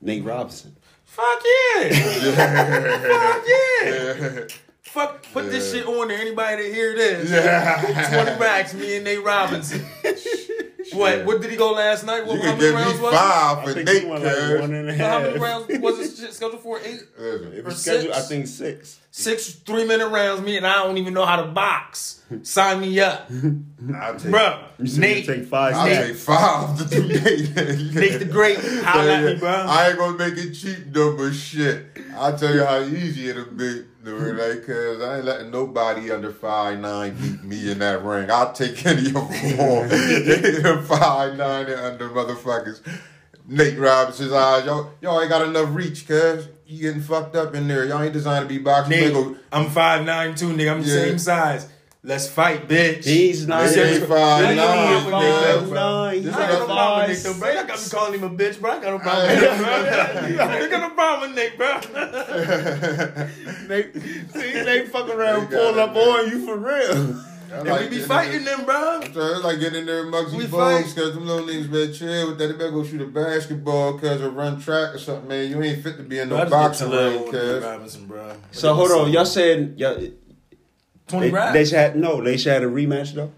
Nate Robinson. Fuck yeah. *laughs* Fuck yeah. Fuck, put this shit on there. Anybody that hear this? Yeah. 20 racks, me and Nate Robinson. *laughs* what, what did he go last night? What, You how many give me rounds was it? five for he Nate, won like cuz. one So how many rounds was this shit scheduled for? Eight? Listen, It Or was scheduled, I think six. Six three minute rounds, me and I don't even know how to box. Sign me up. *laughs* I'll take, Bro, Nate, take five I'll steps. take five to do *laughs* Nate. Nate the Great, holla at me, bro. I ain't gonna make it cheap though, but shit. I'll tell you how easy it'll be. Dude, like, cause I ain't letting nobody under five nine beat me in that ring. I'll take *laughs* any of them more. *laughs* five nine and under motherfuckers. Nate Robinson's eyes, y'all, y'all ain't got enough reach, cuz you getting fucked up in there. Y'all ain't designed to be boxing. Nigga, I'm five nine two, nigga. I'm the Yeah. same size. Let's fight, bitch. He's not Nigga ain't five nine, ain't five nigga. nine. This I ain't got no problem with Nick, though, bro. Y'all got me calling him a bitch, bro. I got no problem with Nick, bro. I got no problem with Nick, bro. *laughs* They, see, they fuck around, They pull up on you for real. I And we be fighting them, bro. there- So it's like getting in there and Muggsy We Bogues because them little niggas better chill with that. They better go shoot a basketball cuz or run track or something, man. You ain't fit to be in no boxing ring, cuz. Robinson, bro. So hold on, y'all said y'all, Twenty they, Rap? they should have, no, they should have a rematch though.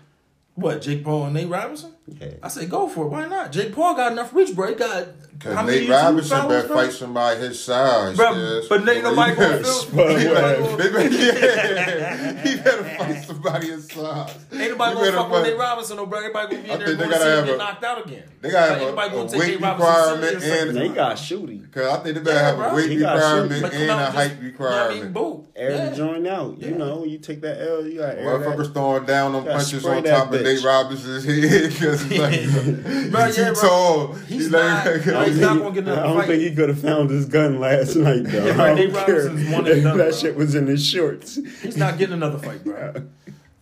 What, Jake Paul and Nate Robinson? Yeah. I say go for it. Why not? Jake Paul got enough reach, bro. He got Cause how many Nate YouTube Robinson better bro? fight somebody his size. Bro, cuz. but ain't nobody gonna feel- Spud ain't nobody Webb. gonna- They better, yeah, he better fight somebody his size. Ain't nobody gonna better fuck with Nate Robinson, no, bro. Everybody gonna be in there think they gonna gotta see him have get a- knocked out again. They gotta have a- a weight requirement serious. and- They got shooting. Cause I think they better Yeah, have bro. a weight requirement shoot. Like, come and a height just- You know what I mean? requirement. Boom. Air Yeah. the joint out. You know, you take that L, you got air Motherfuckers throwing down on punches on top of. Nate Robinson's head *laughs* because it's *laughs* like Bro, he's yeah, too bro. tall. He's like- not- I *laughs* He's don't think- gonna get I don't fight. think he could have found his gun last night though. *laughs* Yeah, I don't Nate care Robinson's one and done, that bro. shit was in his shorts. He's not getting another fight, bro.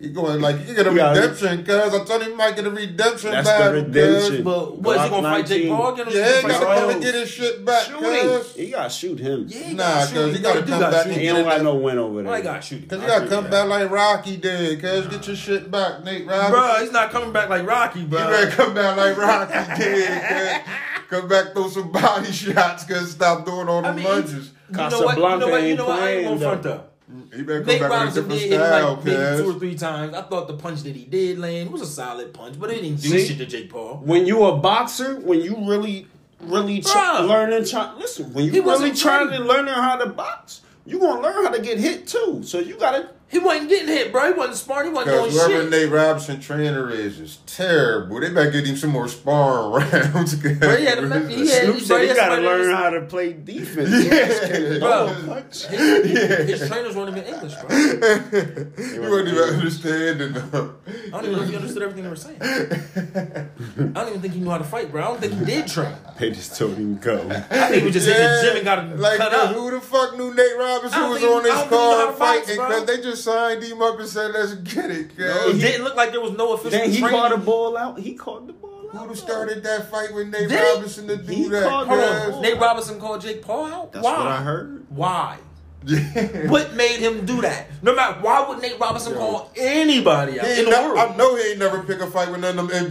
He going like you get a You redemption, cuz I told him he might get a redemption That's the redemption. cuz. But what is he gonna fight Jake 19. Paul? Get Yeah, he gotta come and get his shit back, Shooting. cuz. He got to shoot him. Yeah, he Nah, gotta 'cause shoot. he He gotta gotta come do back that and He shit. don't got no win over there. I got shooting. Cause you I gotta come back like Rocky did, cuz get your shit back, Nate Robinson. Bro, he's not coming back like Rocky, bro. You better come back like Rocky *laughs* did. Come back, throw some body *laughs* shots, cuz stop doing all the I mean, lunges. You know what? You know what? You ain't know what? I ain't playing, gonna front up. He better come Nate back with a different did hit him like maybe two or three times. I thought the punch that he did land was a solid punch, but it didn't do See? shit to Jake Paul. When you a boxer, when you really, really try, Bruh. learning, try, listen, when He you really wasn't trying to trained. learning how to box, you gonna learn how to get hit too. So you gotta. He wasn't getting hit, bro. He wasn't smart. He wasn't Because doing whoever shit. Nate Robinson trainer is is terrible. They better get him some more sparring *laughs* rounds. Bro, he had a method. He had- Snoop bro, said he he gotta learn that how to play defense. Yeah. Yes, can Bro. throw a punch. His, his trainers weren't even English, bro. I *laughs* you wouldn't even understand it. I don't even know if he understood everything they were saying. I don't even think he knew how to fight, bro. I don't think he did train. They just told him go. I think he was just in the gym and got him like cut up. who the fuck knew Nate Robinson I was think- on this I don't think he know how card fighting? Because they just signed him up and said, "Let's get it." cuz. It didn't look like there was no official Then he training. caught the ball out. He caught the ball out. Who started that fight with Nate Did he? Robinson to do He that? called Hold. Nate Robinson called Jake Paul out? That's Why? what I heard. Why? What made him do that? No matter why would Nate Robinson call anybody out in the ne- world? I know he ain't never pick a fight with none of them NBA